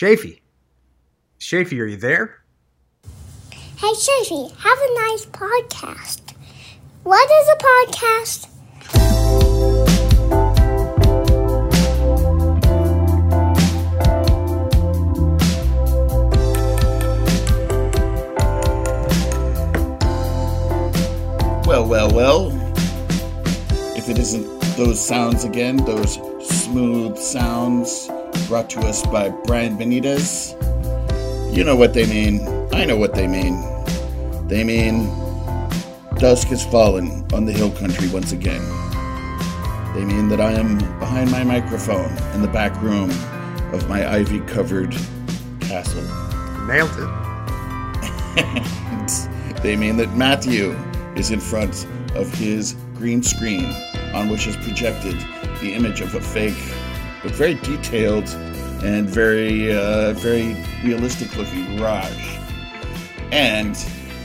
Shafy. Shafy, are you there? Hey, Shafi, have a nice podcast. What is a podcast? Well, well, well. If it isn't those sounds again, those smooth sounds brought to us by Brian Benitez, you know what they mean. I know what they mean. They mean dusk has fallen on the hill country once again. They mean that I am behind my microphone in the back room of my ivy covered castle. Nailed it. They mean that Matthew is in front of his green screen on which is projected the image of a fake, but very detailed and very, uh, very realistic looking garage. And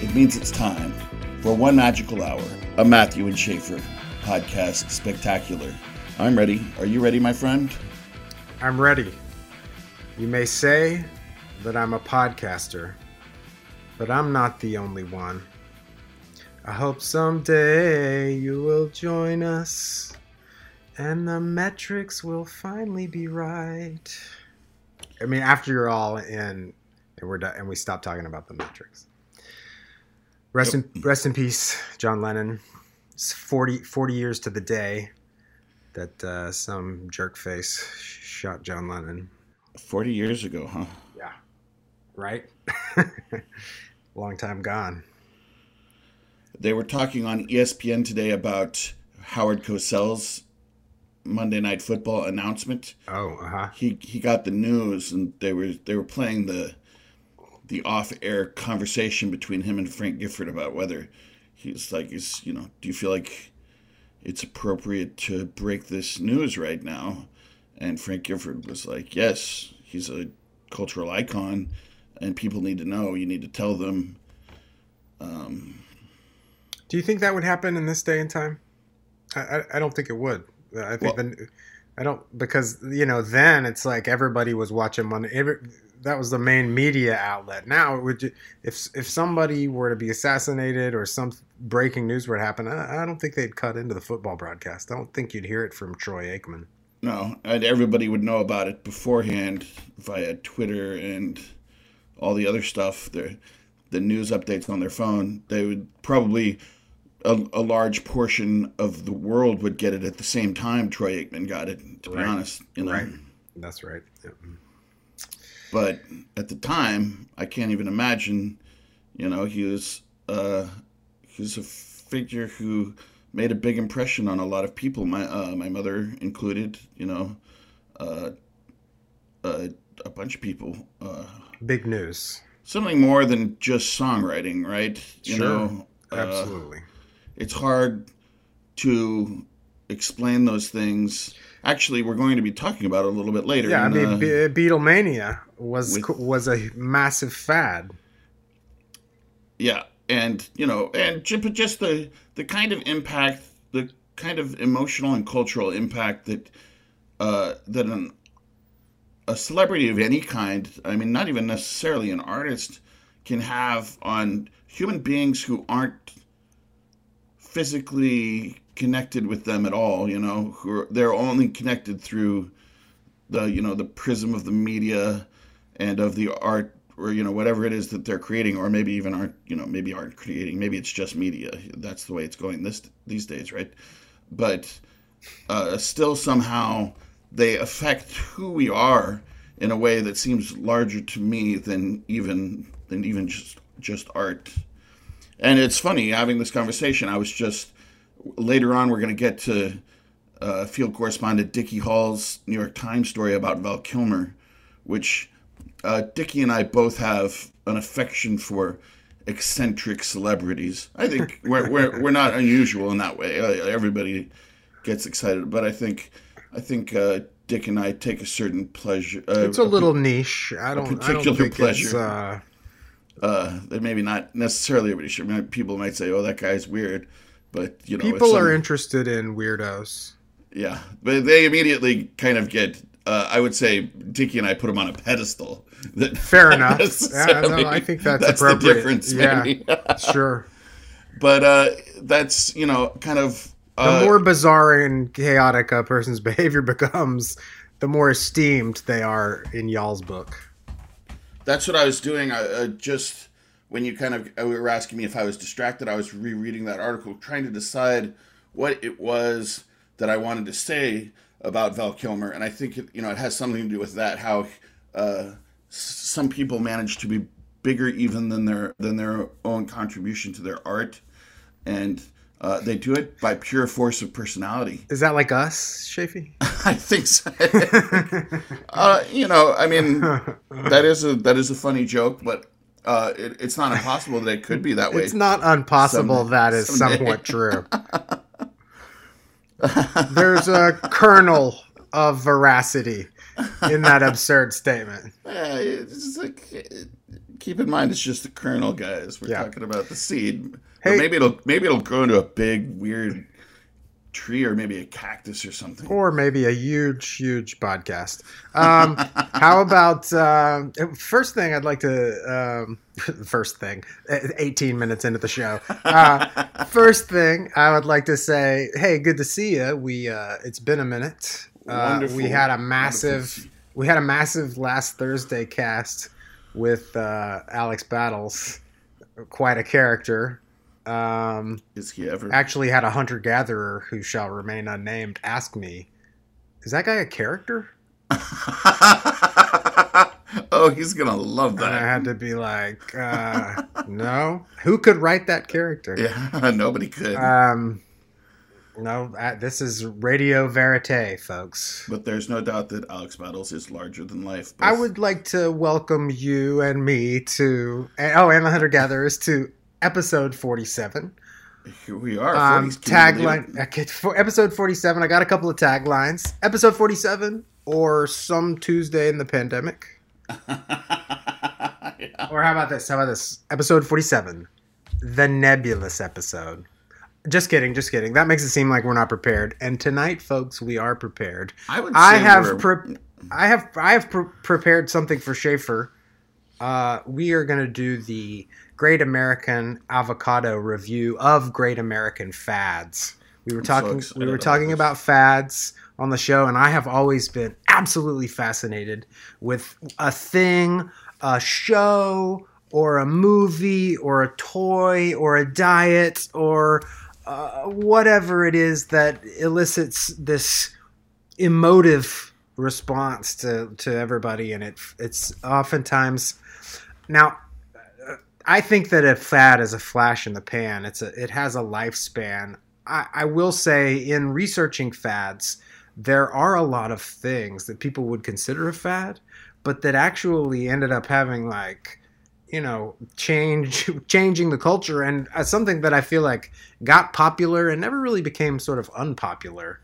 it means it's time for one magical hour, a Matthew and Schaefer podcast spectacular. I'm ready. Are you ready, my friend? I'm ready. You may say that I'm a podcaster, but I'm not the only one. I hope someday you will join us and the metrics will finally be right. I mean, after you're all in and we're done, and we stop talking about the metrics. Rest in rest in peace, John Lennon. It's 40, 40 years to the day that uh, some jerk face shot John Lennon. 40 years ago, huh? Yeah. Right? Long time gone. They were talking on ESPN today about Howard Cosell's Monday Night Football announcement. Oh, uh huh. He he got the news, and they were they were playing the the off air conversation between him and Frank Gifford about whether he's like is you know do you feel like it's appropriate to break this news right now? And Frank Gifford was like, yes, he's a cultural icon, and people need to know. You need to tell them. Do you think that would happen in this day and time? I, I, I don't think it would. I think Well- then I don't because you know then it's like everybody was watching Monday. Every, that was the main media outlet. Now it would if if somebody were to be assassinated or some breaking news were to happen, I, I don't think they'd cut into the football broadcast. I don't think you'd hear it from Troy Aikman. No, and everybody would know about it beforehand via Twitter and all the other stuff. The the news updates on their phone. They would probably a, a large portion of the world would get it at the same time Troy Aikman got it. To be honest, you know. Right. That's right. Yeah. But at the time, I can't even imagine. You know, he was uh, he was a figure who made a big impression on a lot of people. My uh, my mother included. You know, uh, uh, a bunch of people. Uh, Big news. something more than just songwriting, right? You Sure. know, uh, Absolutely. It's hard to explain those things. Actually, we're going to be talking about it a little bit later. Yeah, I mean, uh, Be- Beatlemania was with- was a massive fad. Yeah, and you know, and just the the kind of impact, the kind of emotional and cultural impact that uh, that an a celebrity of any kind, I mean, not even necessarily an artist, can have on human beings who aren't physically connected with them at all. You know, who are, they're only connected through the you know the prism of the media and of the art or you know whatever it is that they're creating or maybe even aren't you know maybe aren't creating. Maybe it's just media. That's the way it's going this these days right? But uh, still somehow they affect who we are in a way that seems larger to me than even than even just just art And it's funny having this conversation. I was just later on. We're going to get to uh, field correspondent Dickie Hall's New York Times story about Val Kilmer, which uh, Dickie and I both have an affection for eccentric celebrities. I think we're, we're, we're not unusual in that way. Uh, everybody gets excited, but I think I think uh, Dick and I take a certain pleasure. Uh, It's a little niche. I don't. I don't particular think pleasure. It's, uh, uh, that maybe not necessarily everybody should. I mean, people might say, "Oh, that guy's weird," but you know, people are interested in weirdos. Yeah, but they immediately kind of get. Uh, I would say Dickie and I put him on a pedestal. That Fair enough. Yeah, no, I think that's, that's appropriate. the difference. Yeah, sure. but uh, that's you know kind of The uh, more bizarre and chaotic a person's behavior becomes, the more esteemed they are in y'all's book. That's what I was doing. I uh, just when you kind of uh, were asking me if I was distracted, I was rereading that article, trying to decide what it was that I wanted to say about Val Kilmer, and I think it, you know it has something to do with that. How uh, some people manage to be bigger even than their than their own contribution to their art, and uh, they do it by pure force of personality. Is that like us, Shafee? I think so. uh, you know, I mean, that is a that is a funny joke, but uh, it, it's not impossible that it could be that way. It's not impossible. Someday- that is someday. somewhat true. There's a kernel of veracity in that absurd statement. It's just like, keep in mind, it's just the kernel, guys. We're Yeah. talking about the seed. But Hey- maybe it'll maybe it'll grow into a big weird tree or maybe a cactus or something. or maybe a huge, huge podcast. Um, how about uh, first thing? I'd like to um, first thing. Eighteen minutes into the show. Uh, first thing I would like to say, hey, good to see you. We uh, it's been a minute. Uh, Wonderful. we had a massive. We had a massive last Thursday cast with uh, Alex Battles. Quite a character. Um, Is he ever? actually had a hunter gatherer who shall remain unnamed ask me, "Is that guy a character?" oh, he's gonna love And I had to be like, uh, "No, who could write that character?" Yeah, nobody could. Um, no, uh, this is Radio Verite, folks. but there's no doubt that Alex Battles is larger than life. I would like to welcome you and me to, and, oh, and the hunter gatherers to episode forty-seven. Here we are. Um, 40s, can you believe tagline okay, for episode 47 i got a couple of taglines episode 47 or some tuesday in the pandemic it? or how about this how about this episode 47 the nebulous episode just kidding just kidding that makes it seem like we're not prepared and tonight folks we are prepared I would. i have pre- i have i have pre- prepared something for schaefer uh, we are going to do the Great American Avocado review of Great American Fads. We were so talking. excited we were talking this. about fads on the show, and I have always been absolutely fascinated with a thing, a show, or a movie, or a toy, or a diet, or uh, whatever it is that elicits this emotive response to to everybody and it it's oftentimes now uh, i think that a fad is a flash in the pan. It's a it has a lifespan. I i will say in researching fads there are a lot of things that people would consider a fad but that actually ended up having like you know change changing the culture and uh, something that i feel like got popular and never really became sort of unpopular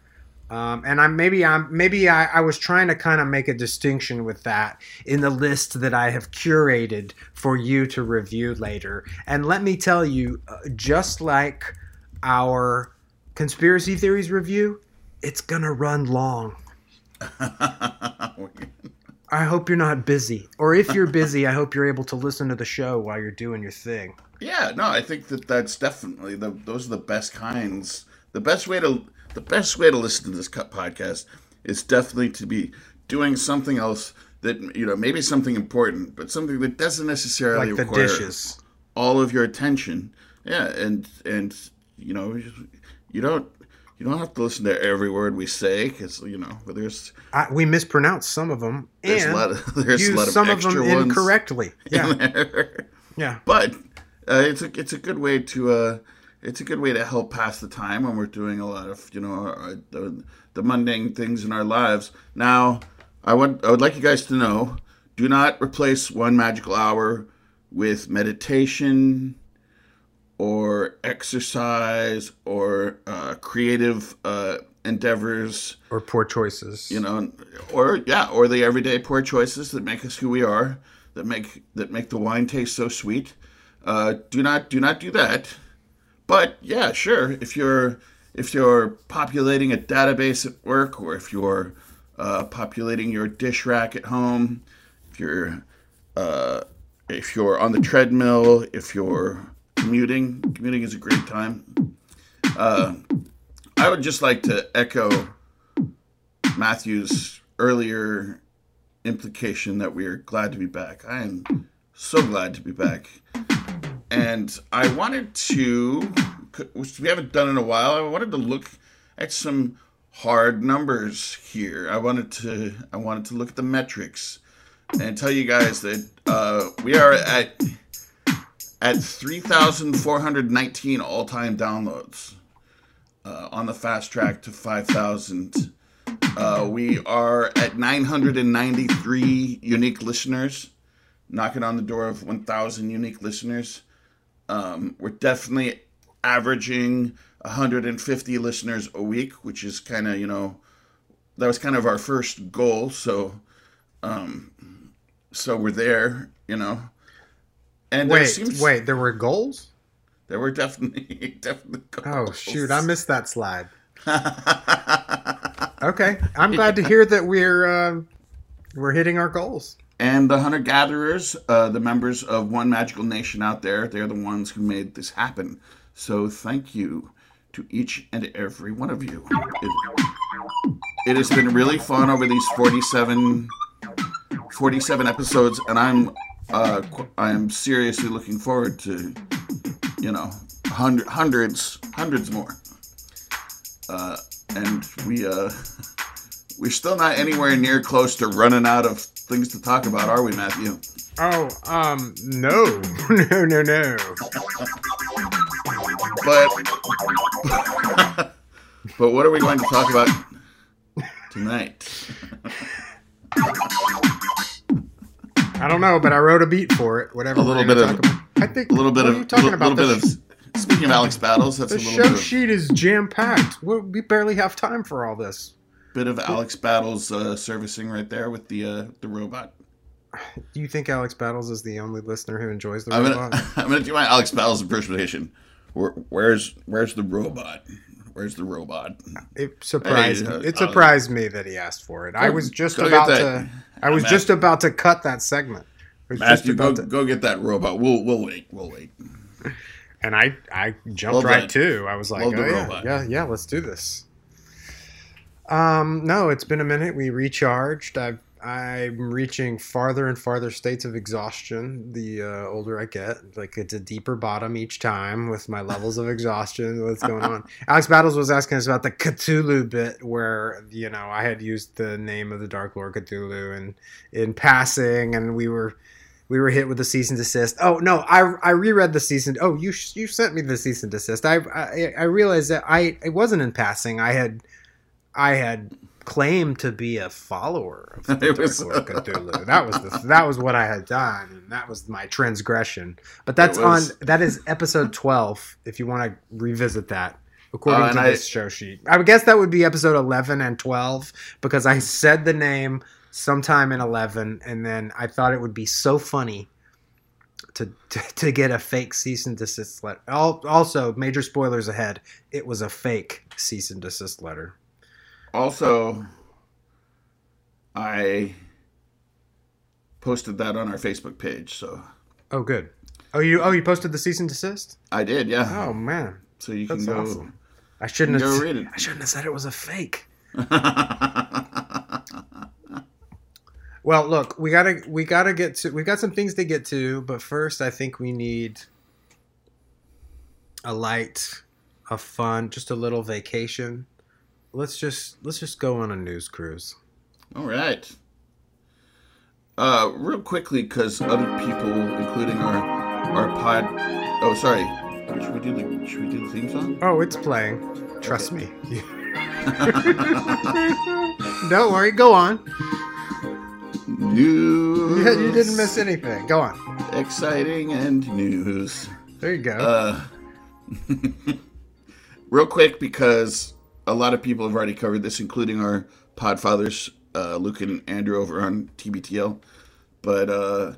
um, and I'm maybe I'm maybe I, I was trying to kind of make a distinction with that in the list that I have curated for you to review later. And let me tell you, uh, just like our conspiracy theories review, it's gonna run long. I hope you're not busy, or if you're busy, I hope you're able to listen to the show while you're doing your thing. yeah, no, I think that that's definitely the those are the best kinds. The best way to the best way to listen to this cut podcast is definitely to be doing something else that you know maybe something important, but something that doesn't necessarily Like require dishes. all of your attention. Yeah, and and you know you don't you don't have to listen to every word we say because you know there's I, we mispronounce some of them there's and a lot of there's a use lot of some of them incorrectly. in Yeah, there. yeah. But uh, it's a it's a good way to uh, it's a good way to help pass the time when we're doing a lot of you know our, the the mundane things in our lives. Now, I would I would like you guys to know: do not replace one magical hour with meditation or exercise or uh, creative uh, endeavors. Or poor choices. you know or yeah or the everyday poor choices that make us who we are that make that make the wine taste so sweet. Uh, do not do not do that. But yeah sure if you're if you're populating a database at work or if you're uh, populating your dish rack at home if you're uh, if you're on the treadmill if you're commuting commuting is a great time uh, i would just like to echo Matthew's earlier implication that we are glad to be back. I am so glad to be back. And I wanted to, which we haven't done in a while, I wanted to look at some hard numbers here. I wanted to, I wanted to look at the metrics and tell you guys that uh, we are at at 3,419 all-time downloads uh, on the fast track to 5,000. Uh, we are at 993 unique listeners, knocking on the door of 1,000 unique listeners. Um, we're definitely averaging 150 listeners a week, which is kind of, you know, that was kind of our first goal. So, um, so we're there, you know. And there Wait, seems wait, there were goals? there were definitely definitely Oh shoot, I missed that slide. Okay, I'm glad to hear that we're uh, we're hitting our goals. And the hunter gatherers, uh, the members of One Magical Nation out there, they're the ones who made this happen. So thank you to each and every one of you. It, it has been really fun over these 47, 47 episodes, and I'm uh, I'm seriously looking forward to, you know, hundred, hundreds, hundreds more. Uh, and we uh, we're still not anywhere near close to running out of things to talk about, are we, Matthew? Oh, um, no, no, no, no. But but what are we going to talk about tonight? I don't know, but I wrote a beat for it. Whatever. A little bit of-. I think A little bit what of Are you talking about little bit of speaking of Alex Battles, that's The a little show sheet is jam packed. We barely have time for all this. bit of Alex Battles uh, servicing right there with the uh, the robot. Do you think Alex Battles is the only listener who enjoys the I'm robot? gonna I'm gonna do my Alex Battles impersonation. Where, where's where's the robot? Where's the robot? It surprised Hey, uh, it uh, surprised me that he asked for it. I was just about to. I was Matt- just about to cut that segment. Matthew, go, to, go get that robot. We'll we'll wait. We'll wait. and I I jumped Love right that. to. I was like, Love oh, yeah, robot. yeah, yeah, let's do this. Um, no, it's been a minute. We recharged. I've I'm reaching farther and farther states of exhaustion the uh, older I get. Like it's a deeper bottom each time with my levels of exhaustion. What's going on? Alex Battles was asking us about the Cthulhu bit, where you know I had used the name of the Dark Lord Cthulhu and in passing, and we were we were hit with a cease and desist. Oh no, I I reread the cease and oh you you sent me the cease and desist. I I, I realized that I it wasn't in passing. I had I had claimed to be a follower of the was- Lord Cthulhu. That was the that was what I had done, and that was my transgression. But that's was- on that is episode twelve. If you want to revisit that. According Uh, to I- this show sheet, I would guess that would be episode eleven and twelve because I said the name sometime in 11 and then i thought it would be so funny to to, to get a fake cease and desist letter also major spoilers ahead it was a fake cease and desist letter Also, I posted that on our Facebook page, so oh good oh you oh you posted the cease and desist I did, yeah. oh man so you that's can go. awesome i shouldn't Go have read it. i shouldn't have said it was a fake well look we gotta we gotta get to we've got some things to get to but first i think we need a light a fun just a little vacation let's just let's just go on a news cruise All right. Uh, real quickly, because other people, including our our pod Oh, sorry. Should we do the Should we do the theme song? Oh, it's playing. Trust me. Don't worry. Go on. News. Yeah, you didn't miss anything. Go on. Exciting and news. There you go. Uh, real quick, because a lot of people have already covered this, including our podfathers, uh, Luke and Andrew over on TBTL. But uh,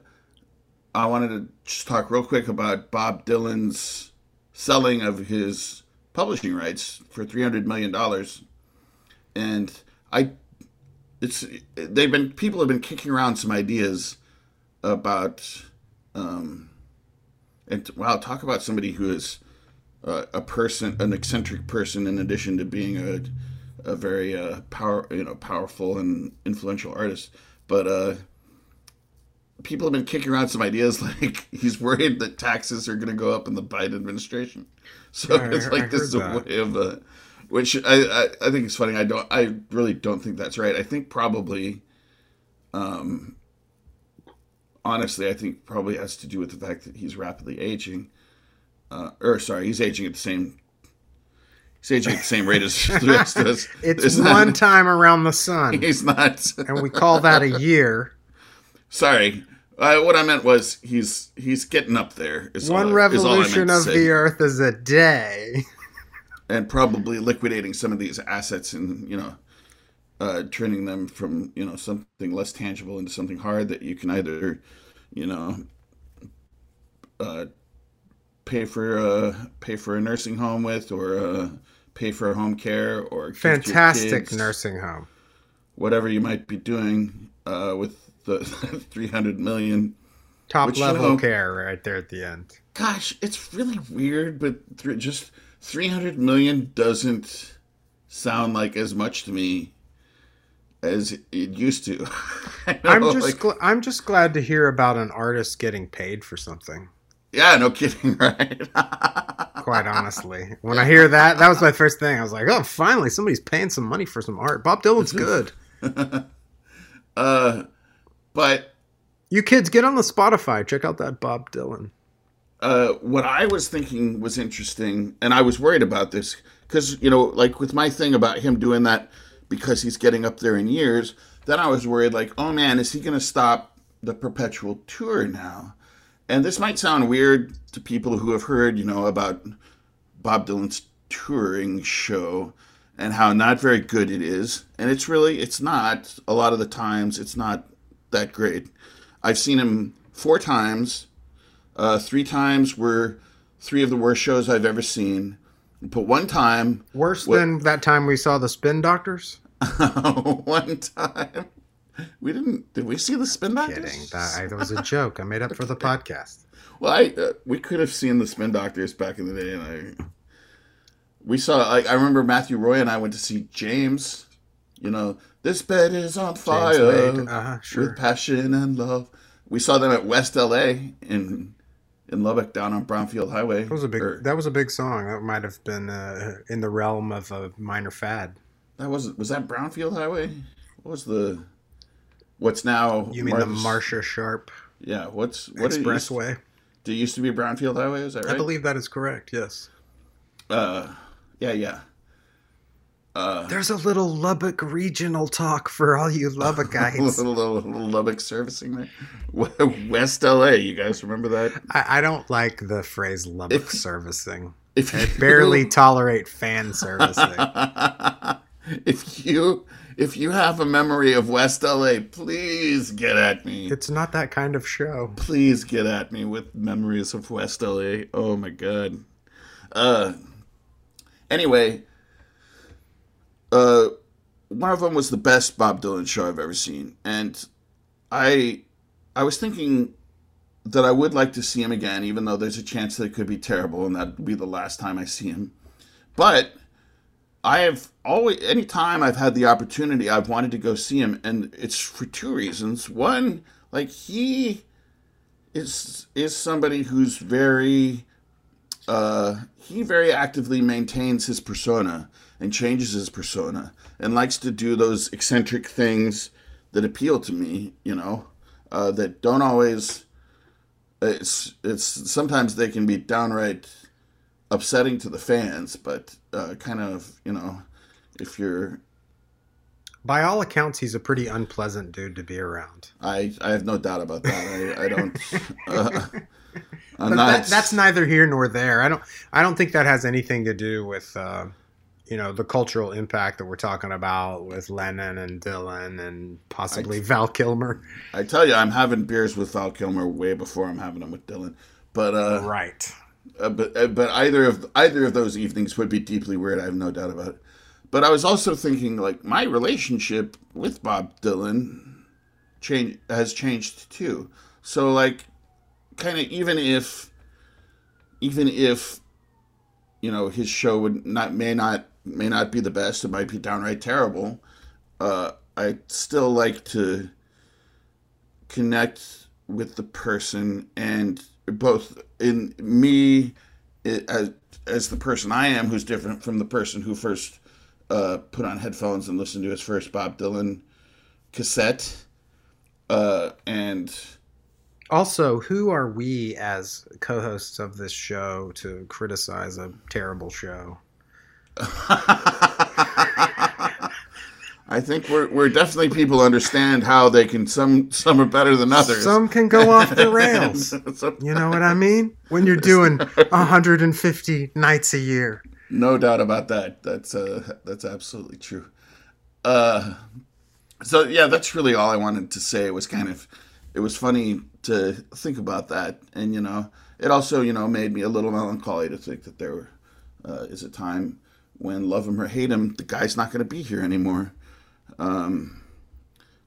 I wanted to just talk real quick about Bob Dylan's selling of his publishing rights for three hundred million dollars, and I, it's they've been people have been kicking around some ideas about, um, and wow, talk about somebody who is uh, a person, an eccentric person, in addition to being a a very uh, power, you know, powerful and influential artist, but uh people have been kicking around some ideas like he's worried that taxes are going to go up in the Biden administration. So I- it's I like this is heard a that. way of uh, which I, I I think it's funny. I don't I really don't think that's right. I think probably, um, honestly, I think probably has to do with the fact that he's rapidly aging. Uh, or sorry, he's aging at the same. He's aging at the same rate as the rest of us. it's not- one time around the sun, He's not. and we call that a year. Sorry. Uh, what I meant was he's he's getting up there. One all revolution of the earth is a day. and probably liquidating some of these assets and you know uh, turning them from you know something less tangible into something hard that you can either you know uh, pay for uh, pay for a nursing home with or uh, pay for home care or Fantastic kids, nursing home. whatever you might be doing uh, with the 300 million Top Which, you level know- care right there at the end. gosh, it's really weird, but th- just 300 million doesn't sound like as much to me as it used to. Know, I'm just like- gl- I'm just glad to hear about an artist getting paid for something. Yeah, no kidding, right? Quite honestly, when I hear that, that was my first thing. I was like, "Oh, finally, somebody's paying some money for some art." Bob Dylan's good. uh, but You kids, get on the Spotify. Check out that Bob Dylan. uh, what I was thinking was interesting, and I was worried about this because you know, like with my thing about him doing that because he's getting up there in years. Then I was worried, like, oh man, is he going to stop the perpetual tour now? And this might sound weird to people who have heard, you know, about Bob Dylan's touring show and how not very good it is. And it's really, it's not. A lot of the times, it's not that great. I've seen him four times. Uh, three times were three of the worst shows I've ever seen. But one time, Worse What- than that time we saw the Spin Doctors. one time, we didn't. Did we see the Spin Doctors? Kidding. That, I, that was a joke. I made up for the podcast. Well, I uh, we could have seen the Spin Doctors back in the day, and I we saw. I, I remember Matthew Roy and I went to see James. You know, this bed is on fire. Uh-huh, sure. with passion and love. We saw them at West LA in in Lubbock, down on Brownfield Highway. That was a big. Or- That was a big song. That might have been uh, in the realm of a minor fad. that was was that Brownfield Highway. What was the what's now? You mean the Martha's- Marsha Sharp Yeah, what's what it used- Expressway? Did it used to be Brownfield Highway? Is that right? I believe that is correct. Yes. Uh, yeah, yeah. Uh, There's a little Lubbock regional talk for all you a Lubbockites. little, little, little Lubbock servicing there. West LA, you guys remember that? I, I don't like the phrase Lubbock If- servicing. If I you- barely tolerate fan servicing. if you if you have a memory of West LA, please get at me. It's not that kind of show. Please get at me with memories of West LA. Oh my god. Uh anyway, uh one of them was the best Bob Dylan show I've ever seen. And I I was thinking that I would like to see him again, even though there's a chance that it could be terrible and that would be the last time I see him. But I have always, anytime I've had the opportunity, I've wanted to go see him, and it's for two reasons. One, like he is is somebody who's very, uh, he very actively maintains his persona and changes his persona, and likes to do those eccentric things that appeal to me. You know, uh, that don't always it's it's sometimes they can be downright upsetting to the fans, but uh, kind of you know if you're By all accounts, he's a pretty unpleasant dude to be around. I I have no doubt about that. I, I don't. Uh, But not. that, that's neither here nor there. I don't. I don't think that has anything to do with, uh, you know, the cultural impact that we're talking about with Lennon and Dylan and possibly Val Kilmer. I tell you, I'm having beers with Val Kilmer way before I'm having them with Dylan. But uh, Right. Uh, but uh, but either of either of those evenings would be deeply weird. I have no doubt about it. But I was also thinking, like, my relationship with Bob Dylan change has changed too. So, like, kind of even if even if you know his show would not may not may not be the best, it might be downright terrible. Uh, I still like to connect with the person and both in me as as the person I am, who's different from the person who first uh, put on headphones and listened to his first Bob Dylan cassette, uh, and Also, who are we as co-hosts of this show to criticize a terrible show? I think we're we're definitely people understand how they can some some are better than others. Some can go off the rails. You know what I mean? When you're doing 150 nights a year. No doubt about that. That's uh that's absolutely true. Uh so yeah, that's really all I wanted to say. It was kind of it was funny to think about that and you know, it also, you know, made me a little melancholy to think that there uh, is a time when love him or hate him, the guy's not going to be here anymore. Um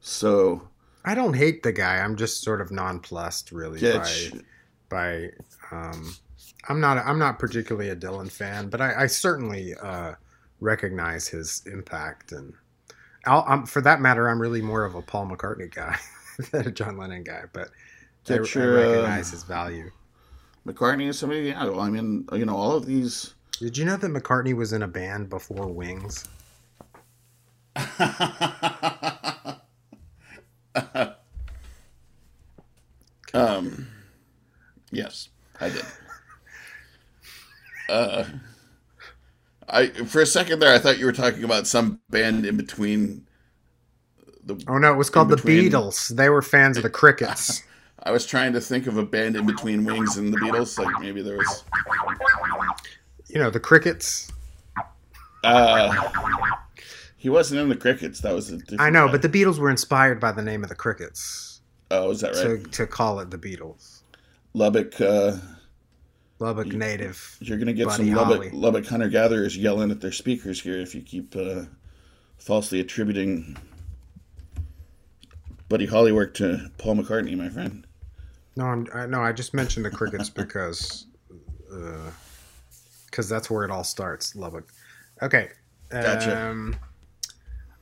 so I don't hate the guy. I'm just sort of nonplussed, really, by by. Um, I'm not. I'm not particularly a Dylan fan, but I, I certainly uh, recognize his impact, and I'll, I'm, for that matter, I'm really more of a Paul McCartney guy than a John Lennon guy. But I, Get I your, uh, recognize his value. McCartney is somebody, yeah, well, I mean, you know, all of these Did you know that McCartney was in a band before Wings? Um, yes, I did. Uh, I for a second there, I thought you were talking about some band in between. The Oh no, it was called the Beatles. They were fans of the Crickets. I was trying to think of a band in between Wings and the Beatles. Like maybe there was. You know, the Crickets. Uh, he wasn't in the Crickets. That was a different I know, but the Beatles were inspired by the name of the Crickets oh, is that right? to to call it the Beatles. Lubbock. Uh, Lubbock native. you're gonna get Buddy some Lubbock Holly. Lubbock hunter gatherers yelling at their speakers here if you keep uh, falsely attributing Buddy Holly work to Paul McCartney, my friend. No, I'm I, no. I just mentioned the Crickets because because that's where it all starts. Lubbock. Okay. Gotcha.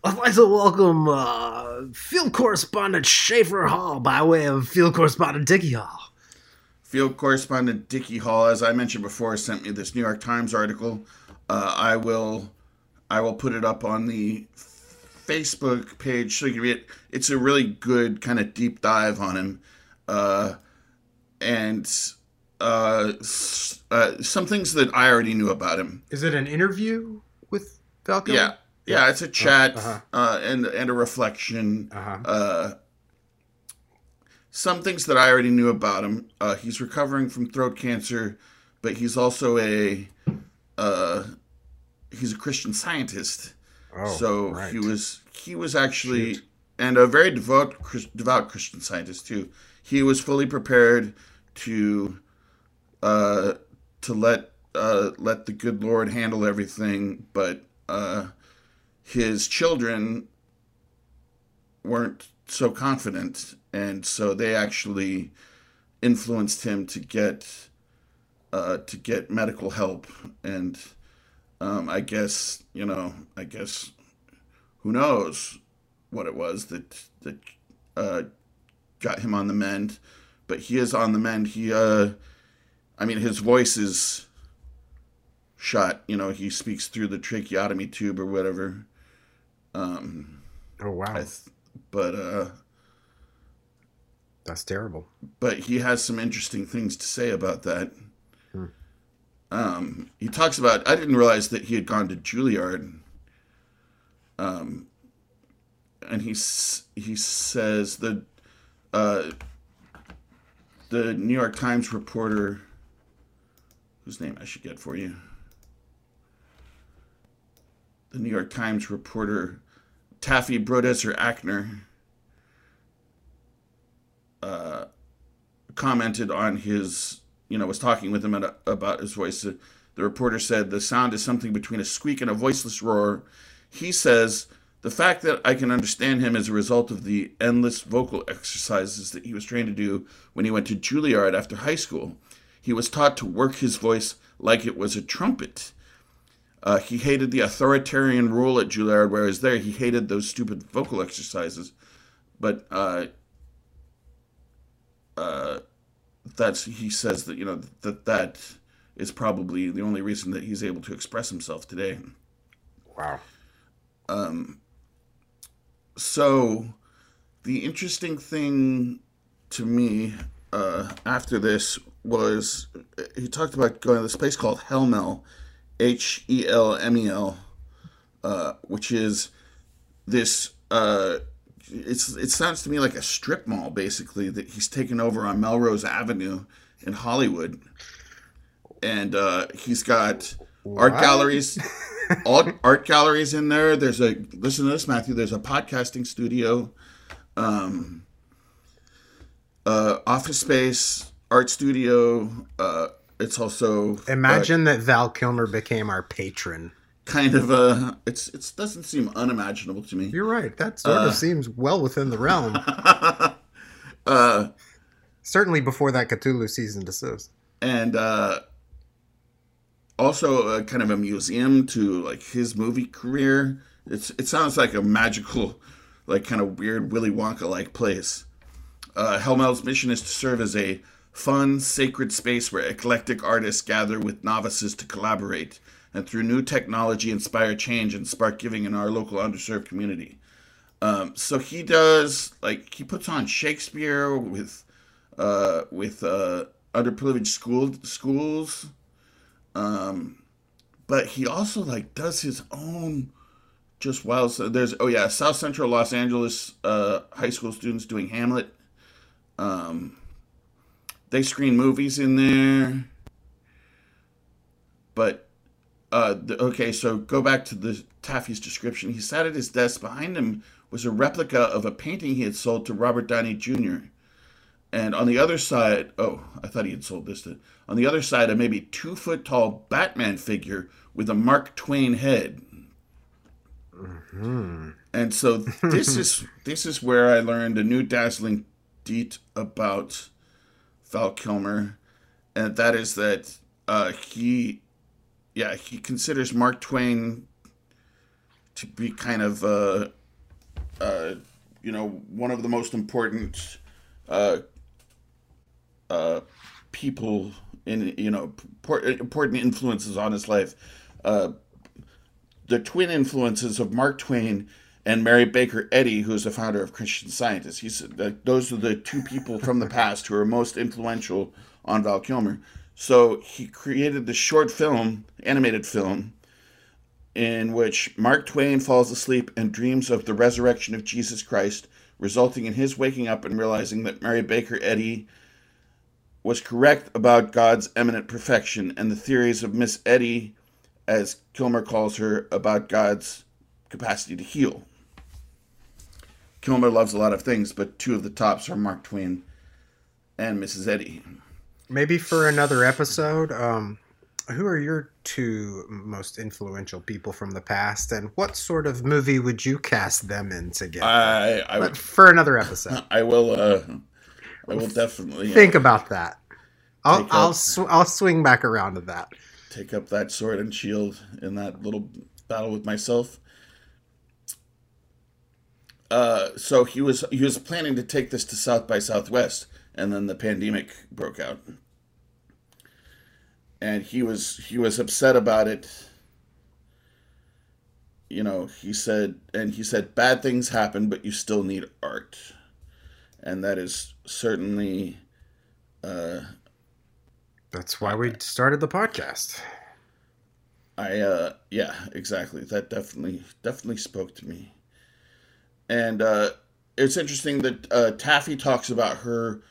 I'd like to welcome uh, field correspondent Schaefer Hall by way of field correspondent Dickie Hall. Field correspondent Dickie Hall, as I mentioned before, sent me this New York Times article. Uh, I will, I will put it up on the Facebook page so you can read it. It's a really good kind of deep dive on him, uh, and uh, s- uh, some things that I already knew about him. Is it an interview with Falcon? Yeah, yeah, it's a chat uh-huh. uh, and and a reflection. Uh-huh. Uh, some things that I already knew about him. Uh, he's recovering from throat cancer, but he's also a uh, he's a Christian scientist. Oh, so right. he was he was actually and a very devout devout Christian scientist too. He was fully prepared to uh, to let uh, let the good Lord handle everything, but uh, his children weren't so confident, and so they actually influenced him to get uh, to get medical help. And um, I guess you know, I guess who knows what it was that that uh, got him on the mend, but he is on the mend. He, uh, I mean, his voice is shot. You know, he speaks through the tracheotomy tube or whatever. Um, Oh wow. Th- but uh, That's terrible. but he has some interesting things to say about that. Um, he talks about. I didn't realize that he had gone to Juilliard. Um, and he he says the uh, the New York Times reporter, whose name I should get for you. The New York Times reporter, Taffy Brodesser Akner. Uh, commented on his, you know, was talking with him at, about his voice. The, reporter said the sound is something between a squeak and a voiceless roar. He says the fact that I can understand him as a result of the endless vocal exercises that he was trained to do when he went to Juilliard after high school. He was taught to work his voice like it was a trumpet. Uh, he hated the authoritarian rule at Juilliard, whereas there he hated those stupid vocal exercises. But uh, that's he says that you know that that is probably the only reason that he's able to express himself today. Wow. Um. So, the interesting thing to me uh, after this was he talked about going to this place called Helmel, H E L M E L, uh, which is this. Uh, it's it sounds to me like a strip mall basically that he's taken over on Melrose Avenue in Hollywood, and uh, he's got art galleries. all art galleries in there. There's a listen to this, Matthew. There's a podcasting studio, um, uh, office space, art studio. Uh, it's also uh, Imagine that Val Kilmer became our patron. kind of a. It's it doesn't seem unimaginable to me. You're right. That sort Uh. of seems well within the realm. Uh, Certainly before that Cthulhu season desist. and uh, also a kind of a museum to like his movie career. It's it sounds like a magical, like kind of weird Willy Wonka like place. Uh, Helmel's mission is to serve as a fun, sacred space where eclectic artists gather with novices to collaborate and through new technology inspire change and spark giving in our local underserved community. Um, so he does like he puts on Shakespeare with uh, with uh, underprivileged school schools, um, but he also like does his own just wild. So there's oh yeah, South Central Los Angeles uh, high school students doing Hamlet. Um, they screen movies in there, but uh, the, okay. So go back to the Taffy's description. He sat at his desk. Behind him was a replica of a painting he had sold to Robert Downey Jr. And on the other side, oh, I thought he had sold this to. On the other side, a maybe two foot tall Batman figure with a Mark Twain head. Hmm. And so this is this is where I learned a new dazzling deet about Val Kilmer, and that is that uh, he, yeah, he considers Mark Twain to be kind of, uh, uh, you know, one of the most important uh, uh, people in you know important influences on his life. Uh, the twin influences of Mark Twain and Mary Baker Eddy, who's the founder of Christian Scientists. He said that those are the two people from the past who are most influential on Val Kilmer. So he created the short film, animated film, in which Mark Twain falls asleep and dreams of the resurrection of Jesus Christ, resulting in his waking up and realizing that Mary Baker Eddy was correct about God's eminent perfection and the theories of Miss Eddy, as Kilmer calls her, about God's capacity to heal. Kilmer loves a lot of things, but two of the tops are Mark Twain and Mrs. Eddy. Maybe for another episode, um, who are your two most influential people from the past, and what sort of movie would you cast them in together? I I, would, for another episode, I will uh, I will definitely uh, think about that. I'll I'll up- sw- I'll swing back around to that. take up that sword and shield in that little battle with myself. Uh, so he was he was planning to take this to South by Southwest, and then the pandemic broke out, and he was he was upset about it. You know, he said, and he said, bad things happen, but you still need art. and that is certainly uh, That's why we started the podcast. I uh yeah, exactly. That definitely definitely spoke to me. And uh it's interesting that uh Taffy talks about her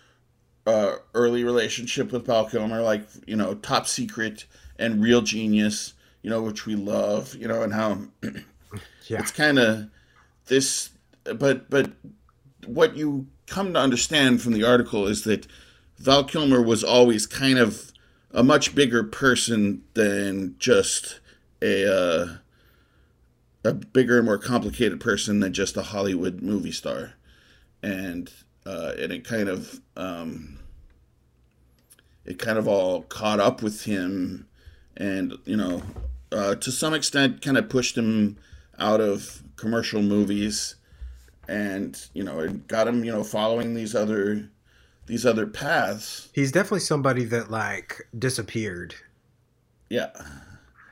uh early relationship with Val Kilmer, like, you know, top secret and real genius, you know, which we love, you know, and how Yeah. it's kind of this but but what you come to understand from the article is that Val Kilmer was always kind of a much bigger person than just a uh, a bigger and more complicated person than just a Hollywood movie star, and uh, and it kind of um, it kind of all caught up with him, and you know uh, to some extent kind of pushed him out of commercial movies, and you know it got him you know following these other these other paths. He's definitely somebody that like disappeared. Yeah.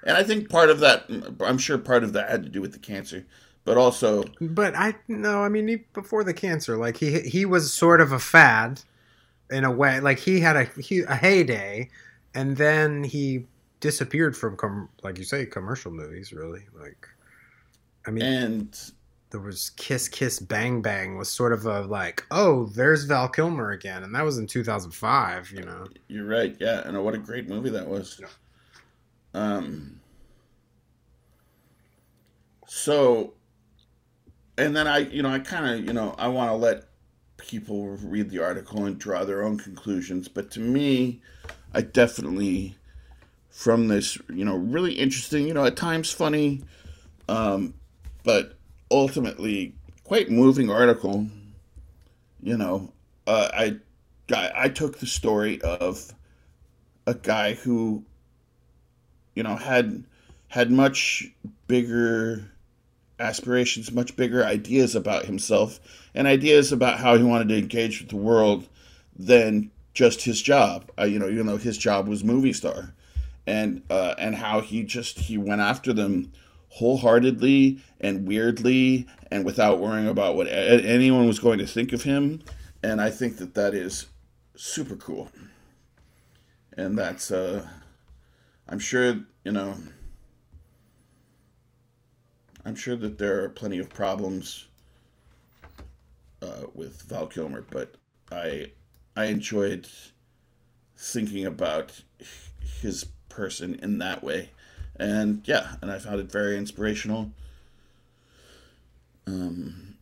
And I think part of that, I'm sure part of that had to do with the cancer, but also, But I no, I mean before the cancer, like he he was sort of a fad in a way. Like he had a he, a heyday, and then he disappeared from com- like you say commercial movies. Really, like I mean, and there was Kiss Kiss Bang Bang was sort of a like oh there's Val Kilmer again, and that was in 2005. You know, you're right. Yeah. And what a great movie that was. Um, so, and then I, you know, I kind of, you know, I want to let people read the article and draw their own conclusions. But to me, I definitely, from this, you know, really interesting, you know, at times funny, um, but ultimately quite moving article. You know, uh, I, I, I took the story of a guy who, you know, had had much bigger aspirations, much bigger ideas about himself, and ideas about how he wanted to engage with the world than just his job. Uh, you know, you know, his job was movie star, and uh, and how he just he went after them wholeheartedly and weirdly and without worrying about what a- anyone was going to think of him. And I think that that is super cool. And that's uh, I'm sure you know. I'm sure that there are plenty of problems uh, with Val Kilmer, but I I enjoyed thinking about his person in that way, and yeah, and I found it very inspirational. Um,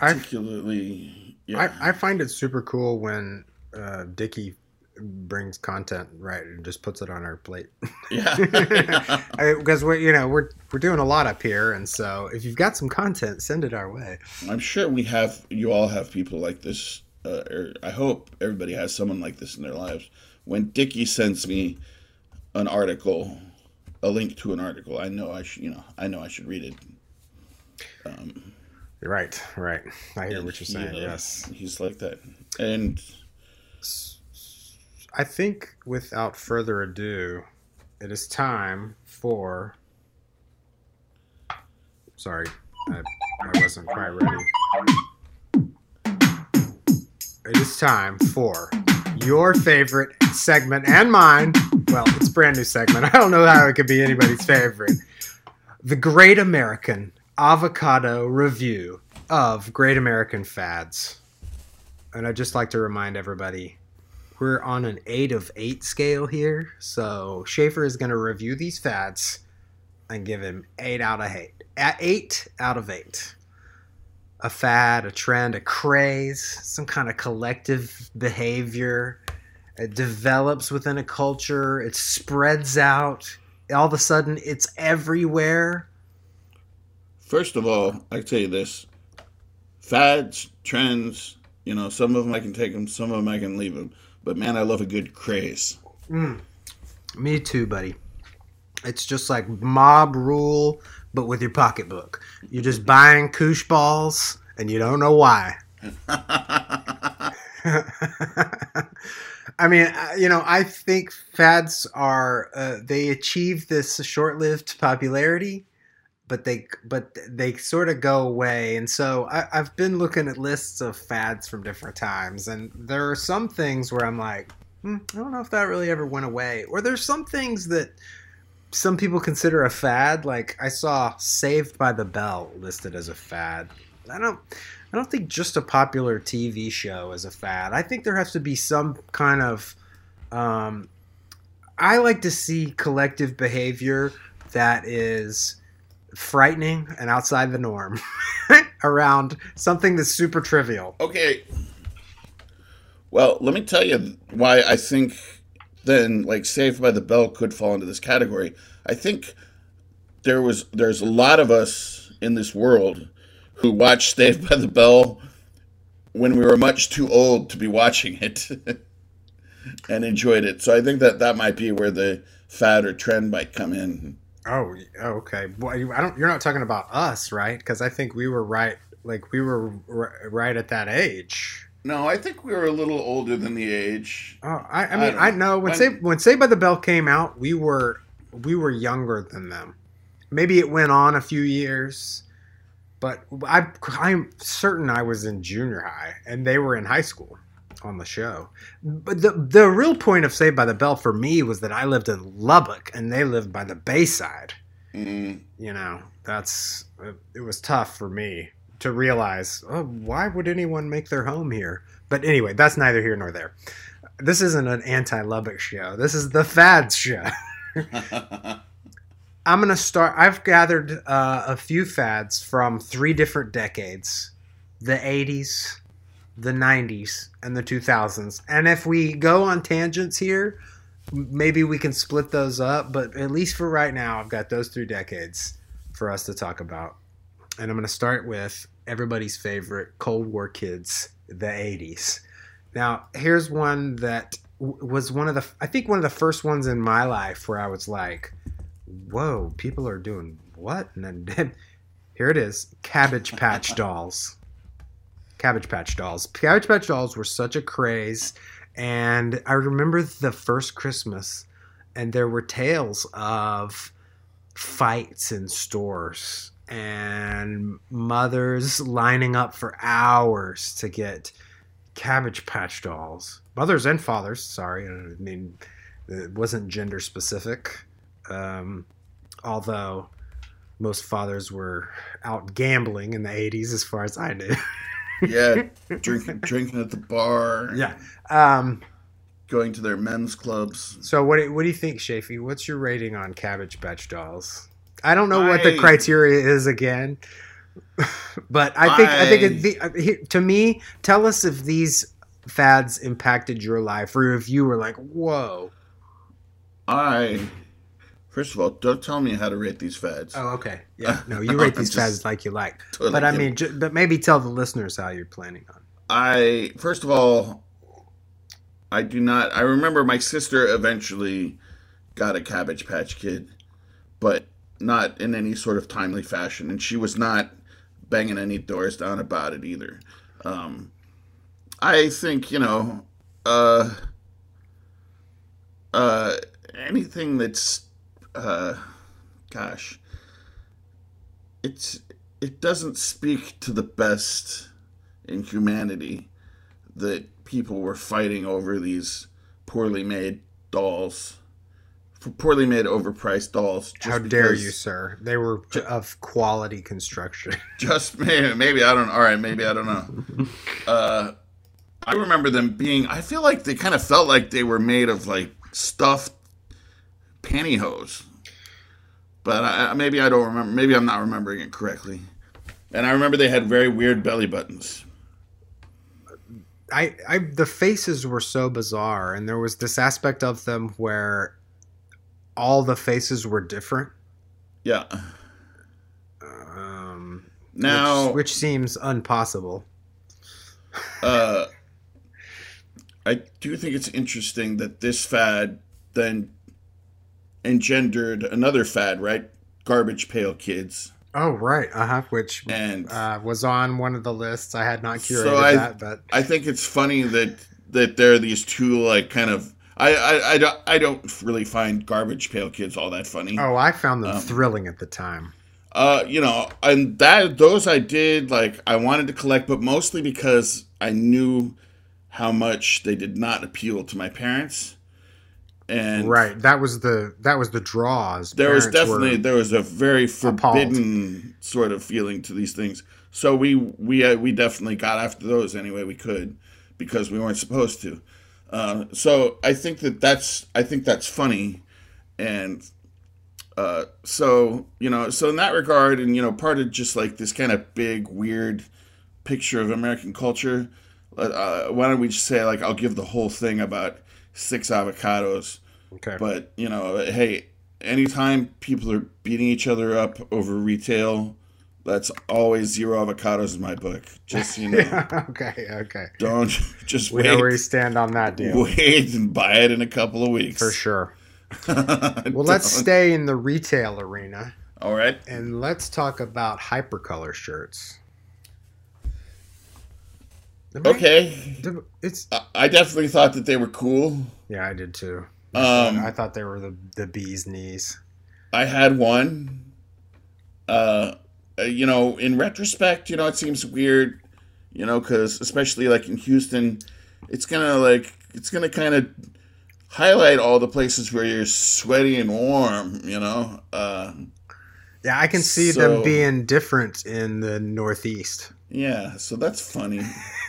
I- particularly, yeah, I I find it super cool when uh, Dickie brings content right and just puts it on our plate. yeah, because we're you know we're we're doing a lot up here, and so if you've got some content, send it our way. I'm sure we have. You all have people like this. Uh, or I hope everybody has someone like this in their lives. When Dickie sends me an article, a link to an article, I know I should. You know, I know I should read it. Um, Right, right. I hear what you're saying. uh, yes, he's like that, and I think without further ado, it is time for. Sorry, I, I wasn't quite ready. It is time for your favorite segment and mine. Well, it's a brand new segment. I don't know how it could be anybody's favorite. The Great American Avocado Review of Great American Fads. And I'd just like to remind everybody we're on an 8 of 8 scale here. So Schaefer is going to review these fads and give him 8 out of 8. At 8 out of 8. A fad, a trend, a craze, some kind of collective behavior. It develops within a culture, it spreads out. All of a sudden, it's everywhere. first of all, I tell you this: fads, trends. You know, some of them I can take them, some of them I can leave them. But man, I love a good craze. Me too, buddy. It's just like mob rule, but with your pocketbook. You're just buying koosh balls, and you don't know why. I mean, you know, I think fads are uh, they achieve this short-lived popularity, but they but they sort of go away. And so I, I've been looking at lists of fads from different times, and there are some things where I'm like, hmm, I don't know if that really ever went away. Or there's some things that some people consider a fad. Like I saw Saved by the Bell listed as a fad. I don't. I don't think just a popular TV show is a fad. I think there has to be some kind of. Um, I like to see collective behavior that is frightening and outside the norm around something that's super trivial. Okay. Well, let me tell you why I think then like Saved by the Bell could fall into this category. I think there was there's a lot of us in this world who watched Saved by the Bell when we were much too old to be watching it and enjoyed it. So I think that that might be where the fad or trend might come in. Oh, oh, okay. Well, I don't. You're not talking about us, right? Because I think we were right. Like we were r- right at that age. No, I think we were a little older than the age. Oh, I, I I mean, don't I, know. when When- say when Saved by the Bell came out, we were we were younger than them. Maybe it went on a few years, but I I'm certain I was in junior high and they were in high school on the show. But the the real point of Saved by the Bell for me was that I lived in Lubbock and they lived by the Bayside. Mm, You know, that's it, it was tough for me to realize. Oh, why would anyone make their home here? But anyway, that's neither here nor there. This isn't an anti-Lubbock show. This is the fads show. I'm gonna start. I've gathered uh, a few fads from three different decades: the '80s, the '90s, and the 2000s. And if we go on tangents here, maybe we can split those up. But at least for right now, I've got those three decades for us to talk about. And I'm gonna start with everybody's favorite Cold War kids, the '80s. Now, here's one that was one of the I think one of the first ones in my life where I was like, "Whoa, people are doing what?" And then here it is, Cabbage Patch Dolls. Cabbage Patch Dolls. Cabbage Patch Dolls were such a craze, and I remember the first Christmas, and there were tales of fights in stores and mothers lining up for hours to get Cabbage Patch Dolls. Mothers and fathers, sorry. I mean, it wasn't gender specific. Um, although most fathers were out gambling in the 80s, as far as I knew. yeah, drinking drinking at the bar. yeah. Um, going to their men's clubs. so, what do, what do you think, Shafee? What's your rating on Cabbage Patch Dolls? I don't know what the criteria is again. but I think I, think it, the, uh, to me, tell us if these fads impacted your life, or if you were like, "Whoa, I first of all, don't tell me how to rate these fads. Oh, okay. Yeah. No, you rate these fads like you like. totally but I mean, ju- but maybe tell the listeners how you're planning on. I first of all, I do not. I remember my sister eventually got a Cabbage Patch Kid, but not in any sort of timely fashion, and she was not banging any doors down about it either. Um, I think you know, uh, uh, anything that's, uh, gosh, it's it doesn't speak to the best in humanity that people were fighting over these poorly made dolls, for poorly made, overpriced dolls. just how dare you, sir? They were of quality construction. Just maybe, maybe I don't. All right, maybe I don't know. Uh, I remember them being. I feel like they kind of felt like they were made of like stuffed pantyhose, but I, maybe I don't remember. Maybe I'm not remembering it correctly. And I remember they had very weird belly buttons. I, I, the faces were so bizarre, and there was this aspect of them where all the faces were different. Yeah. Um, Now, which, which seems impossible. uh, I do think it's interesting that this fad then engendered another fad, right? Garbage Pail Kids. Oh right, uh huh. Which And uh, was on one of the lists. I had not curated So I- that, but I think it's funny that that there are these two like kind of I I, I, don't, I don't really find Garbage Pail Kids all that funny. oh, I found them Um, thrilling at the time. Uh, you know, and that those I did like I wanted to collect, but mostly because I knew how much they did not appeal to my parents. And Right. That was the that was the draws. there was Parents definitely there was a very appalled. forbidden sort of feeling to these things. So we we uh, we definitely got after those any way we could because we weren't supposed to. Uh, so I think that that's I think that's funny, and uh, so you know so in that regard, and you know part of just like this kind of big weird picture of American culture. Uh, why don't we just say like I'll give the whole thing about six avocados. Okay. But you know, hey, anytime people are beating each other up over retail, that's always zero avocados in my book. Just you know, okay. Okay. don't just We wait, know where you stand on that deal. wait and buy it in a couple of weeks For sure. Well, let's stay in the retail arena All right. and let's talk about hypercolor shirts. The Okay. the- It's I- I definitely thought that they were cool. yeah, I did too. Um, I thought they were the the bee's knees. I had one. Uh, uh, you know, in retrospect, you know, it seems weird, you know, because especially like in Houston, it's gonna like it's gonna kind of highlight all the places where you're sweaty and warm, you know. Uh, Yeah, I can see So- them being different in the Northeast. yeah, so that's funny.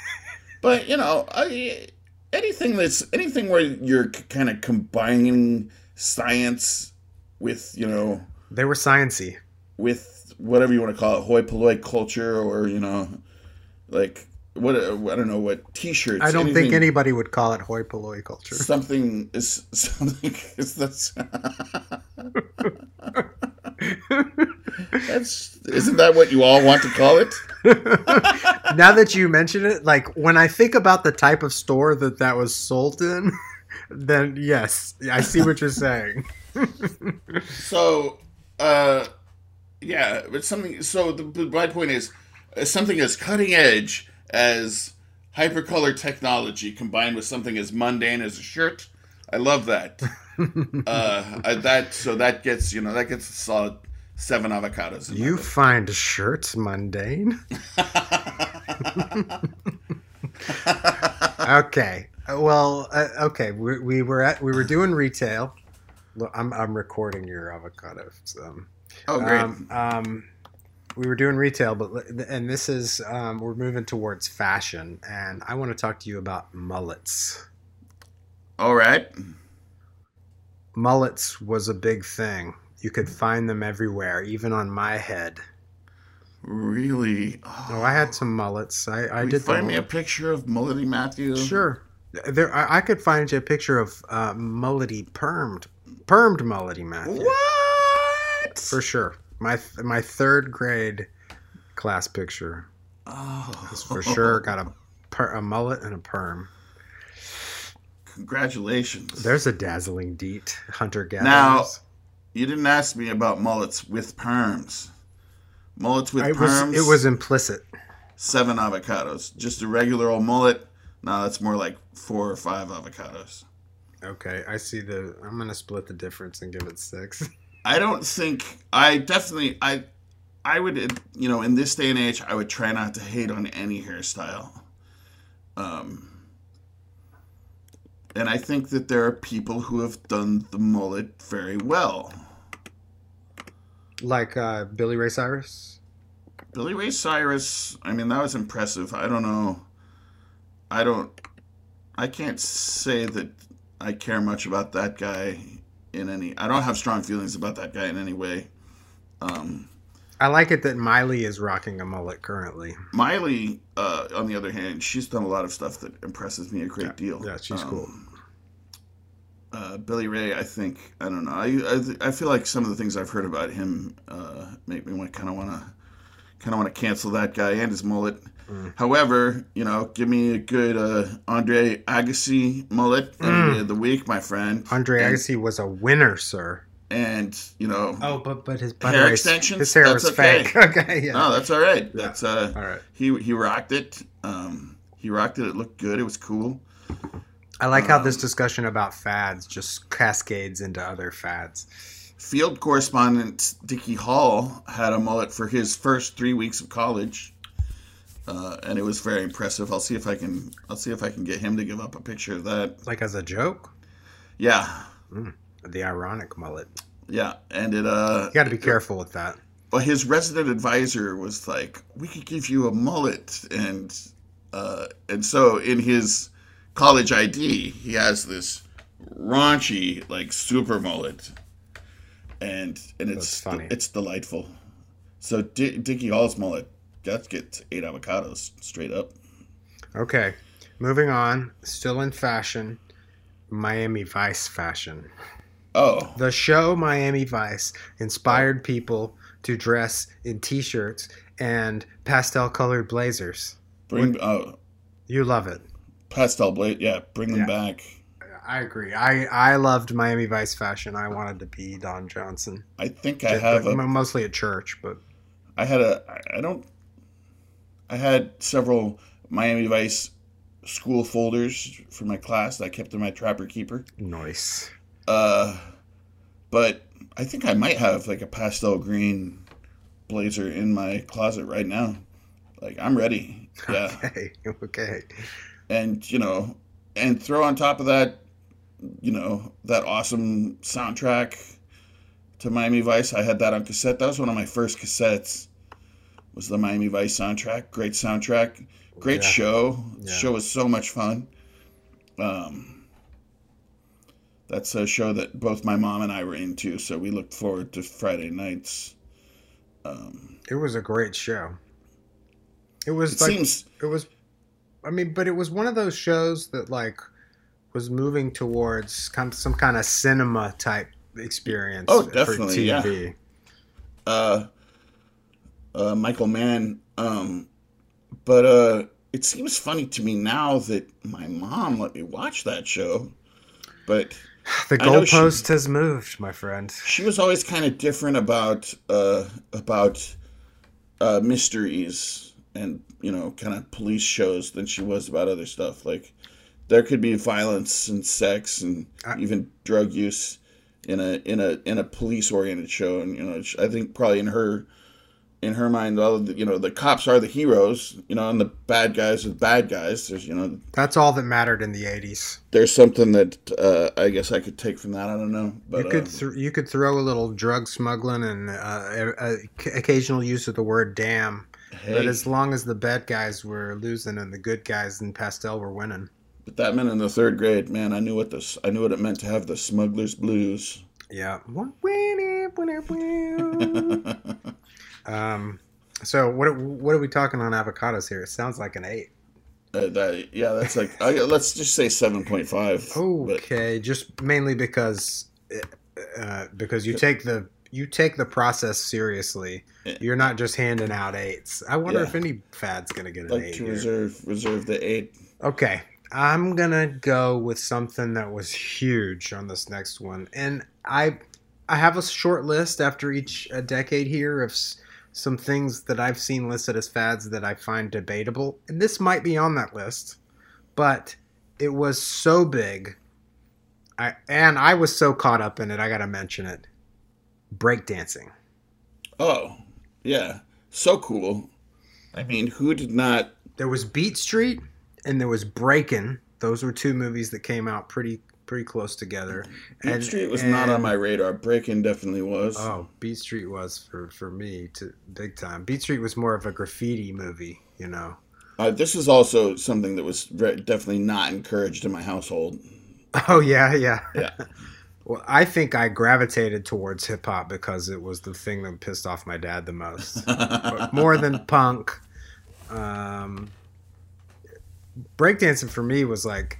but you know, I, anything that's anything where you're kind of combining science with you know They were sciency. with whatever you want to call it, hoi polloi culture, or you know, like what uh, I don't know what T-shirts. I don't think anybody would call it hoi polloi culture. something is something is that's that's isn't that what you all want to call it? now that you mention it, like when I think about the type of store that that was sold in, then yes, I see what you're saying. So, uh, yeah, but something. So the, my point is, uh, something as cutting edge as hypercolor technology combined with something as mundane as a shirt. I love that. uh, I, that so that gets you know that gets a solid seven avocados. You find shirts mundane? okay. Well, uh, okay. We, we were at we were doing retail. Look, I'm I'm recording your avocado. So. oh great. Um, um, we were doing retail, but and this is um, we're moving towards fashion, and I want to talk to you about mullets. All right. Mullets was a big thing. You could find them everywhere, even on my head. Really? Oh, I had some mullets. I, I did. find me a picture of Mullety Matthew. Sure. There, I, I could find you a picture of uh, mullety permed, permed mullety Matthew What? for sure. My my third grade class picture oh, for sure got a per, a mullet and a perm. Congratulations. There's a dazzling deet hunter gatherer. Now, You didn't ask me about mullets with perms. Mullets with it was perms. it was implicit. seven avocados. Just a regular old mullet. No, that's more like four or five avocados. Okay, I see the. I'm gonna split the difference and give it six. I don't think I definitely I I would you know in this day and age I would try not to hate on any hairstyle. Um and I think that there are people who have done the mullet very well. like uh, Billy Ray Cyrus. Billy Ray Cyrus, I mean that was impressive. I don't know. I don't I can't say that I care much about that guy in any I don't have strong feelings about that guy in any way. Um I like it that Miley is rocking a mullet currently. Miley, uh, on the other hand, she's done a lot of stuff that impresses me a great deal. Yeah, she's Um, cool. Uh, Billy Ray, I think, I don't know. I, I I feel like some of the things I've heard about him uh, make me want kind of want to kind of want to cancel that guy and his mullet. Mm. However, you know, give me a good uh, Andre Agassi mullet any day of the week, my friend. Mm. Andre and, Agassi was a winner, sir. and you know, Oh, but but his Hair extensions? his hair That's was okay. fake. okay, yeah. no, that's all right. That's uh, All right. he he rocked it. Um, he rocked it. It looked good. It was cool. I like how Um, this discussion about fads just cascades into other fads. field correspondent Dickie Hall had a mullet for his first three weeks of college, uh, and it was very impressive. I'll see if I can. I'll see if I can get him to give up a picture of that. Like as a joke, Yeah, the ironic mullet. yeah, and it. Uh, You got to be careful with that. well, his resident advisor was like, "We could give you a mullet," and uh, and so in his college ID, he has this raunchy like super mullet, and and it's funny. it's delightful. So D- Dickie Hall's mullet that gets eight avocados straight up. Okay, moving on. Still in fashion, Miami Vice fashion. Oh, The show Miami Vice inspired people to dress in t-shirts and pastel-colored blazers. bring oh You love it. Pastel blade, yeah, bring them Yeah. back. I agree. I I loved Miami Vice fashion. I wanted to be Don Johnson. I think I have a mostly at church, but I had a I don't I had several Miami Vice school folders for my class that I kept in my trapper keeper. nice. Uh but I think I might have like a pastel green blazer in my closet right now. Like I'm ready. Yeah. Okay. Okay. And you know, and throw on top of that, you know, that awesome soundtrack to Miami Vice. I had that on cassette. That was one of my first cassettes. Was the Miami Vice soundtrack? Great soundtrack, great Yeah. show. The Yeah. show was so much fun. Um, that's a show that both my mom and I were into, so we looked forward to Friday nights. Um, It was a great show. It was it like seems it was i mean but it was one of those shows that like was moving towards kind some kind of cinema type experience Oh, for definitely, yeah. TV. uh, uh, Michael Mann. Um, but uh, it seems funny to me now that my mom let me watch that show. But the I know she- goalpost has moved my friend she was always kind of different about uh, about uh, mysteries and you know kind of police shows than she was about other stuff. Like there could be violence and sex and I- even drug use in a in a in a police oriented show, and you know I think probably in her in her mind, all the, you know the cops are the heroes, you know, and the bad guys are the bad guys. There's you know that's all that mattered in the 80s there's something that uh, I guess I could take from that. I don't know, but you could uh, th- you could throw a little drug smuggling and uh, a- a- occasional use of the word damn hey, but as long as the bad guys were losing and the good guys in pastel were winning But that meant in the third grade, man, I knew what this. I knew what it meant to have the smuggler's blues. Yeah. um. So what what are we talking on avocados here? It sounds like an eight. Uh, that yeah, that's like I, let's just say seven point five. Okay, just mainly because uh, because you take the you take the process seriously. You're not just handing out eights. I wonder Yeah. if any fad's gonna get an like eight. to here. reserve reserve the eight. Okay, I'm gonna go with something that was huge on this next one, and I I have a short list after each decade here of s- some things that I've seen listed as fads that I find debatable, and this might be on that list, but it was so big, I and I was so caught up in it. I gotta mention it. Breakdancing. Oh yeah, so cool. I mean, who did not? There was Beat Street and there was Breakin'. Those were two movies that came out pretty pretty close together. Beat And- Street was not on my radar. Breaking definitely was. Oh, Beat Street was for for me to big time. Beat Street was more of a graffiti movie, you know. Uh, this is also something that was very, definitely not encouraged in my household. Oh yeah, yeah. Yeah. Well, I think I gravitated towards hip hop because it was the thing that pissed off my dad the most, more than punk. Um, breakdancing for me was like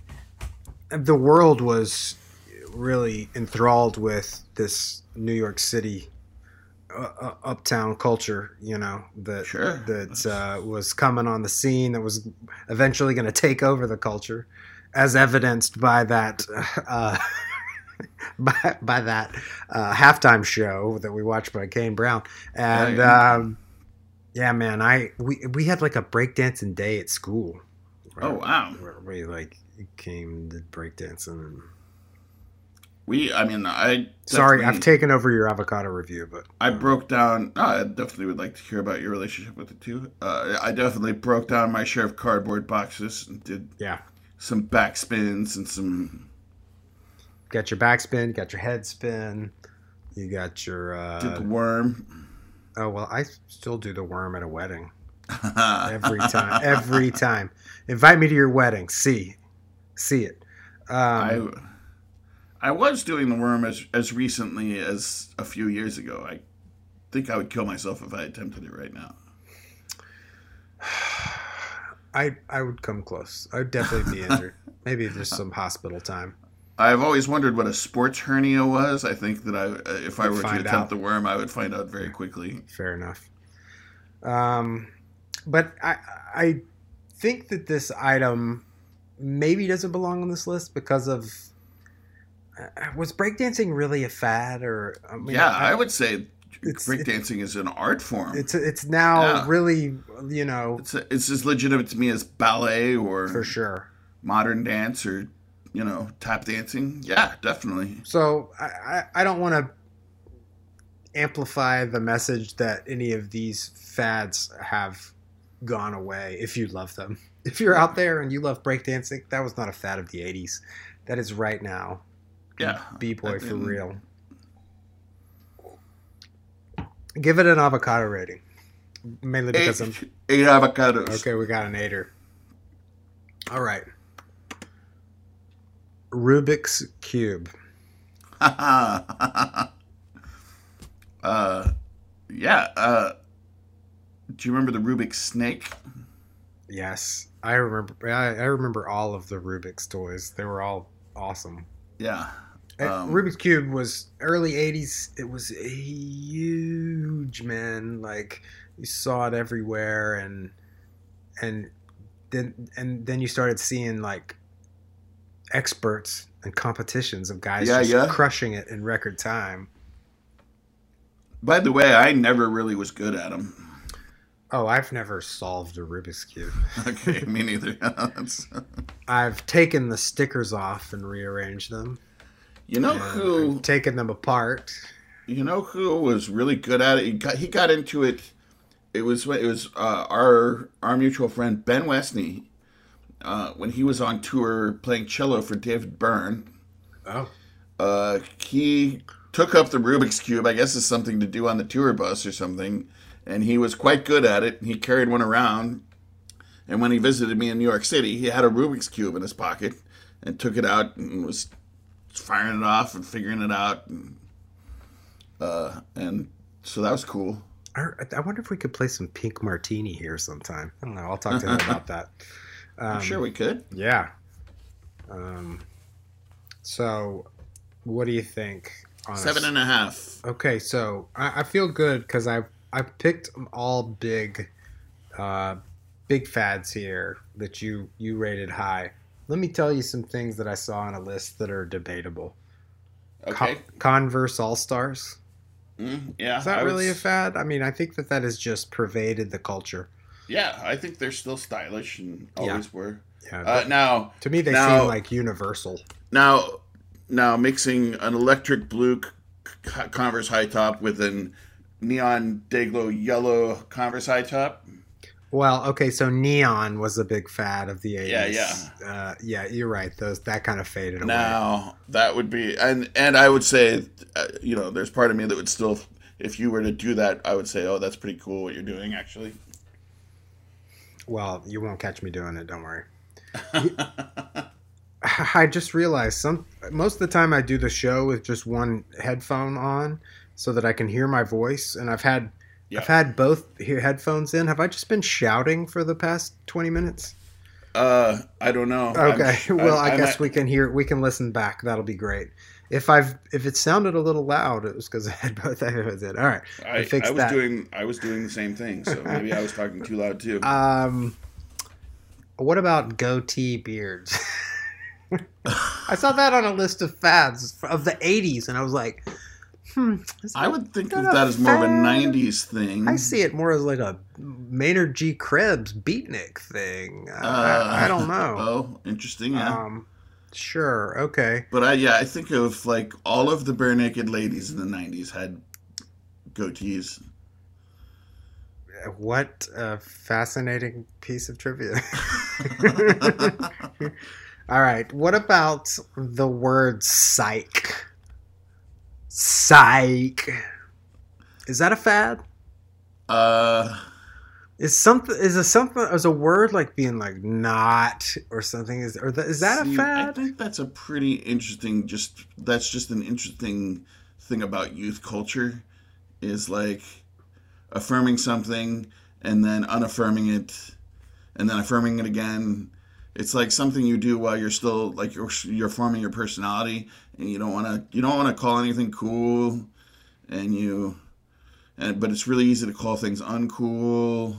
the world was really enthralled with this New York City uh, uh, uptown culture, you know, that Sure. that uh, was coming on the scene that was eventually going to take over the culture, as evidenced by that uh, by, by that uh, halftime show that we watched by Kane Brown, and Right. um, yeah, man, I we we had like a breakdancing day at school. Oh, wow. Where we like came to breakdancing and We, I mean, I Sorry, I've taken over your avocado review, but I broke down. Oh, I definitely would like to hear about your relationship with the two. Uh, I definitely broke down my share of cardboard boxes and did yeah. some backspins and some Got your backspin, you got your head spin, you got your. did the Uh, worm. oh well, I still do the worm at a wedding every time. every time, invite me to your wedding. See, see it. I Um, I was doing the worm as as recently as a few years ago. I think I would kill myself if I attempted it right now. I I would come close. I would definitely be injured. Maybe just some hospital time. I've always wondered what a sports hernia was. I think that I, uh, if I were to attempt out. the worm, I would find out very quickly. Fair enough. Um, but I I think that this item maybe doesn't belong on this list because of uh, was breakdancing really a fad or I mean, yeah, I, would say breakdancing is an art form. It's it's now Yeah. really you know It's it's as legitimate to me as ballet or for sure. modern dance or you know tap dancing. Yeah, ah. definitely. So I I, don't want to amplify the message that any of these fads have gone away if you love them. If you're out there and you love breakdancing, that was not a fad of the 80s. That is right now. Yeah, B-boy for And- real. Give it an avocado rating. Mainly because I'm Eight, eight avocados. Okay, we got an eighter. All right. Rubik's Cube. uh, yeah. Uh, do you remember the Rubik's snake? Yes. I remember I, I remember all of the Rubik's toys. They were all awesome. Yeah. Um, Rubik's Cube was early 80s. It was huge, man. Like you saw it everywhere and and then and then you started seeing like experts and competitions of guys Yeah, just yeah. crushing it in record time. By the way, I never really was good at them. Oh, I've never solved a Rubik's Cube. Okay, me neither. I've taken the stickers off and rearranged them. you know who? I've taken them apart. You know who was really good at it? He got, he got into it. It was it was uh, our our mutual friend Ben Westney uh, when he was on tour playing cello for David Byrne. Oh. Uh, he took up the Rubik's cube. I guess it's something to do on the tour bus or something, and he was quite good at it. He carried one around, and when he visited me in New York City, he had a Rubik's cube in his pocket and took it out and was firing it off and figuring it out, and, uh, and so that was cool. I, I wonder if we could play some Pink Martini here sometime. I don't know. I'll talk to him about that. Um, I'm sure we could. Yeah. Um, so, what do you think? on a Seven s- and a half. Okay, so I, I feel good because I I picked all big, uh, big fads here that you you rated high. Let me tell you some things that I saw on a list that are debatable. Okay. Converse All Stars. Mm, yeah. Is that I really a fad? I mean, I think that that has just pervaded the culture. Yeah, I think they're still stylish and always were. Yeah. Uh, now, to me, they now- seem like universal. Now, now mixing an electric blue c- Converse high top with an neon Day-Glo yellow Converse high top. Well, okay, so neon was a big fad of the 80s. Yeah, yeah. Uh, yeah, you're right. Those that kind of faded away. Now that would be, and and I would say, uh, you know, there's part of me that would still, if you were to do that, I would say, oh, that's pretty cool what you're doing, actually. Well, you won't catch me doing it. Don't worry. I just realized some most of the time I do the show with just one headphone on so that I can hear my voice and I've had Yeah. I've had both headphones in. Have I just been shouting for the past 20 minutes? Uh, I don't know. I'm- Okay. well, I, I'm guess at- we can hear we can listen back. That'll be great. If I've if it sounded a little loud, it was because I had both headphones in. All right. I, I fixed I was that. doing I was doing the same thing, so maybe I was talking too loud too. Um, what about goatee beards? I saw that on a list of fads of the '80s, and I was like, "Hmm." I would think that that as more of a '90s thing. I see it more as like a Maynard G. Krebs beatnik thing. Uh, Uh, I, I don't know. Oh, interesting. Yeah. Um, Sure. Okay. But I yeah, I think of like all of the Barenaked Ladies in the '90s had goatees. What a fascinating piece of trivia. All right. What about the word psych? Psych. Is that a fad? Uh, Is something is a something is a word like being like not or something is or th- is that see, a fad? I think that's a pretty interesting. Just that's just an interesting thing about youth culture, is like affirming something and then unaffirming it, and then affirming it again. It's like something you do while you're still like you're you're forming your personality, and you don't want to you don't want to call anything cool, and you, and but it's really easy to call things uncool.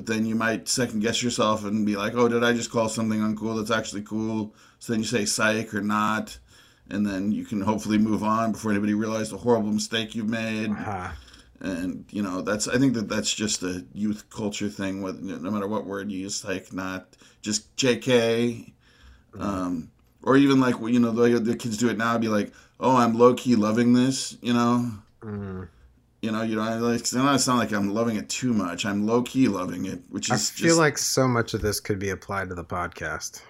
But then you might second guess yourself and be like, "Oh, did I just call something uncool that's actually cool?" So then you say psych or not, and then you can hopefully move on before anybody realizes the horrible mistake you've made. Uh, and you know that's i think that that's just a youth culture thing with no matter what word you use like not just jk um, or even like you know the the kids do it now be like oh i'm low-key loving this you know? Mm. You know you know I like I don't sound like i'm loving it too much i'm low-key loving it which is. Just I feel just like so much of this could be applied to the podcast.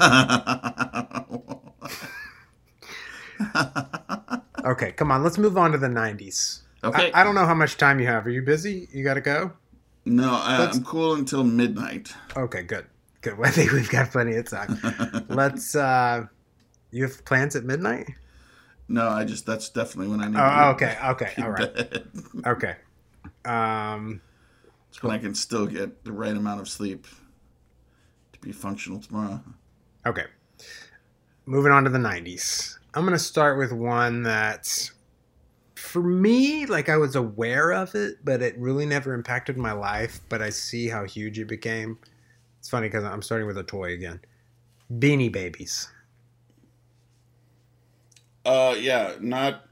Okay, come on, let's move on to the 90s. okay I, I don't know how much time you have. Are you busy? You got to go? no I, I'm cool until midnight Okay, good. Good. I think we've got plenty of time. Let's uh you have plans at midnight? No i just that's definitely when i need Oh, okay. Okay. All right. bed. Okay. Um It's when I can still get the right amount of sleep to be functional tomorrow. okay. Moving on to the 90s. I'm going to start with one that for me like I was aware of it, but it really never impacted my life, but I see how huge it became. It's funny cuz I'm starting with a toy again. Beanie Babies. Uh, yeah, not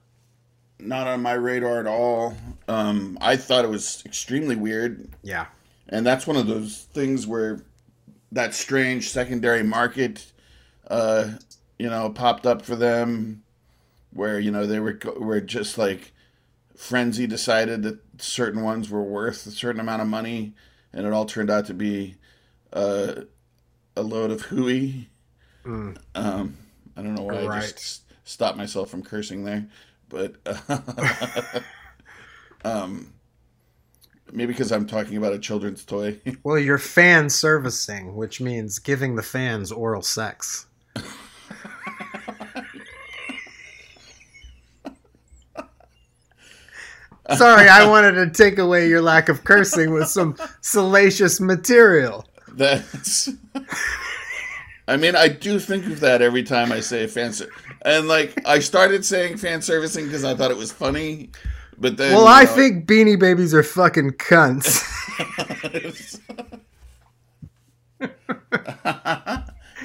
not on my radar at all. Um, I thought it was extremely weird, Yeah. and that's one of those things where that strange secondary market, uh, you know, popped up for them, where you know they were were just like frenzy decided that certain ones were worth a certain amount of money, and it all turned out to be uh, a load of hooey. Mm. Um, I don't know why I just s- stopped myself from cursing there, but um, maybe because I'm talking about a children's toy. Well, you're fan servicing, which means giving the fans oral sex. Sorry, I wanted to take away your lack of cursing with some salacious material. That's. I mean, I do think of that every time I say fan ser- and like I started saying fan servicing because I thought it was funny, but then Well, you I know- think beanie babies are fucking cunts.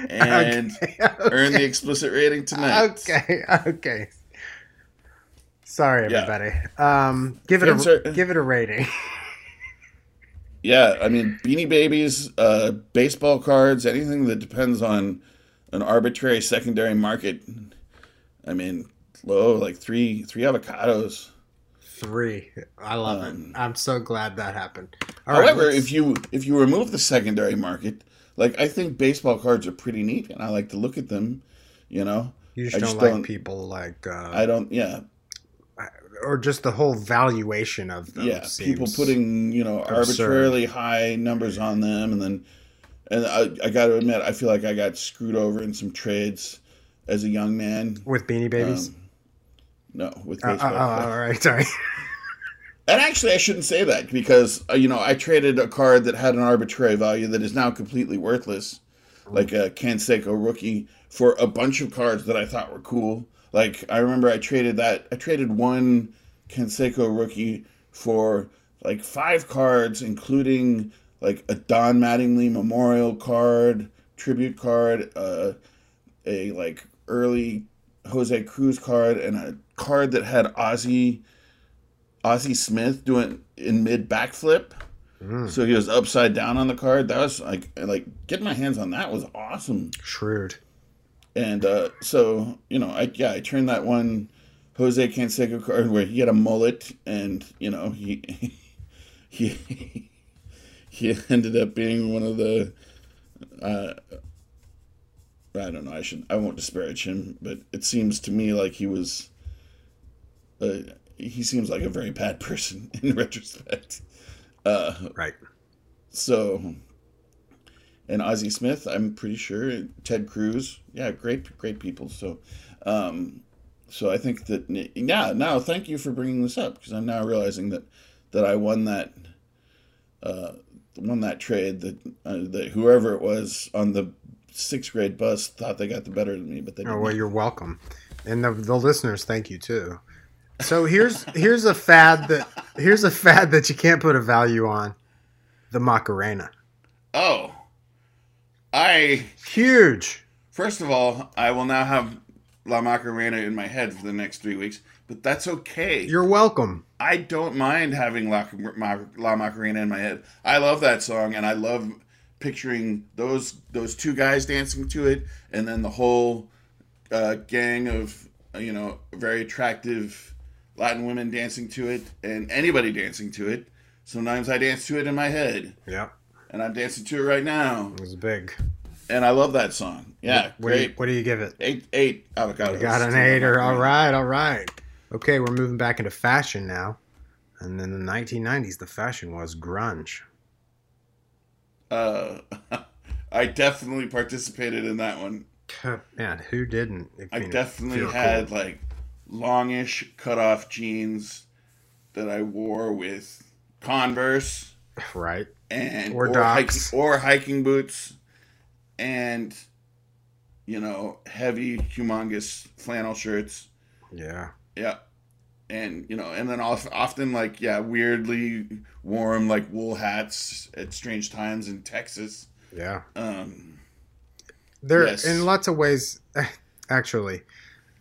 and earn the explicit rating tonight. okay, okay. Sorry, Yeah. everybody. Um, give it Fan a ser- give it a rating. Yeah, I mean, Beanie Babies, uh, baseball cards, anything that depends on an arbitrary secondary market. I mean, low like three three avocados. Three. I love Um, it. I'm so glad that happened. All right, However, let's- if you if you remove the secondary market, like I think baseball cards are pretty neat, and I like to look at them. You know, you just I don't like don't- people like, uh, I don't. Yeah, or just the whole valuation of them. yeah. People putting you know absurd. arbitrarily high numbers on them, and then and I I got to admit, I feel like I got screwed over in some trades as a young man. with beanie babies. Um, no, with Uh, uh, baseball. uh, all right, sorry. And actually, I shouldn't say that because uh, you know I traded a card that had an arbitrary value that is now completely worthless, like a Canseco rookie, for a bunch of cards that I thought were cool. Like I remember I traded that. I traded one Canseco rookie for like five cards, including like a Don Mattingly Memorial card, tribute card, uh, a like early Jose Cruz card, and a card that had Ozzie Ozzie Smith doing in mid backflip. Mm, So he was upside down on the card. That was like like getting my hands on that was awesome. shrewd. And uh, so you know, I yeah, I turned that one Jose Canseco card where he had a mullet, and you know he he he ended up being one of the. Uh, I don't know. I should. I won't disparage him, but it seems to me like he was. Uh, he seems like a very bad person in retrospect. Uh, Right. so, and Ozzie Smith, I'm pretty sure Ted Cruz, yeah, great, great people. So, um, so I think that yeah. Now, thank you for bringing this up because I'm now realizing that that I won that, uh, won that trade that uh, that whoever it was on the sixth grade bus thought they got the better than me, but they Oh well, you're welcome, and the, the listeners thank you too. So here's here's a fad that here's a fad that you can't put a value on, the Macarena. oh, I Huge. First of all, I will now have La Macarena in my head for the next three weeks, but that's okay. You're welcome. I don't mind having La, La Macarena in my head. I love that song, and I love picturing those those two guys dancing to it, and then the whole uh, gang of you know very attractive Latin women dancing to it, and anybody dancing to it. Sometimes I dance to it in my head, Yep, and I'm dancing to it right now, it was big. and I love that song. Yeah, What do you, great. what do you give it? Eight, eight avocados. Got an eighter. All right, all right. Okay, we're moving back into fashion now. And in the 1990s, the fashion was grunge. Uh, I definitely participated in that one. Man, who didn't? I definitely had cool. like longish cut off jeans that I wore with Converse right. and Or hiking, Docs. or hiking boots and you know heavy humongous flannel shirts. Yeah. Yeah. And you know, and then of- often like yeah, weirdly warm like wool hats at strange times in Texas. Yeah. Um, There, Yes. in lots of ways, actually,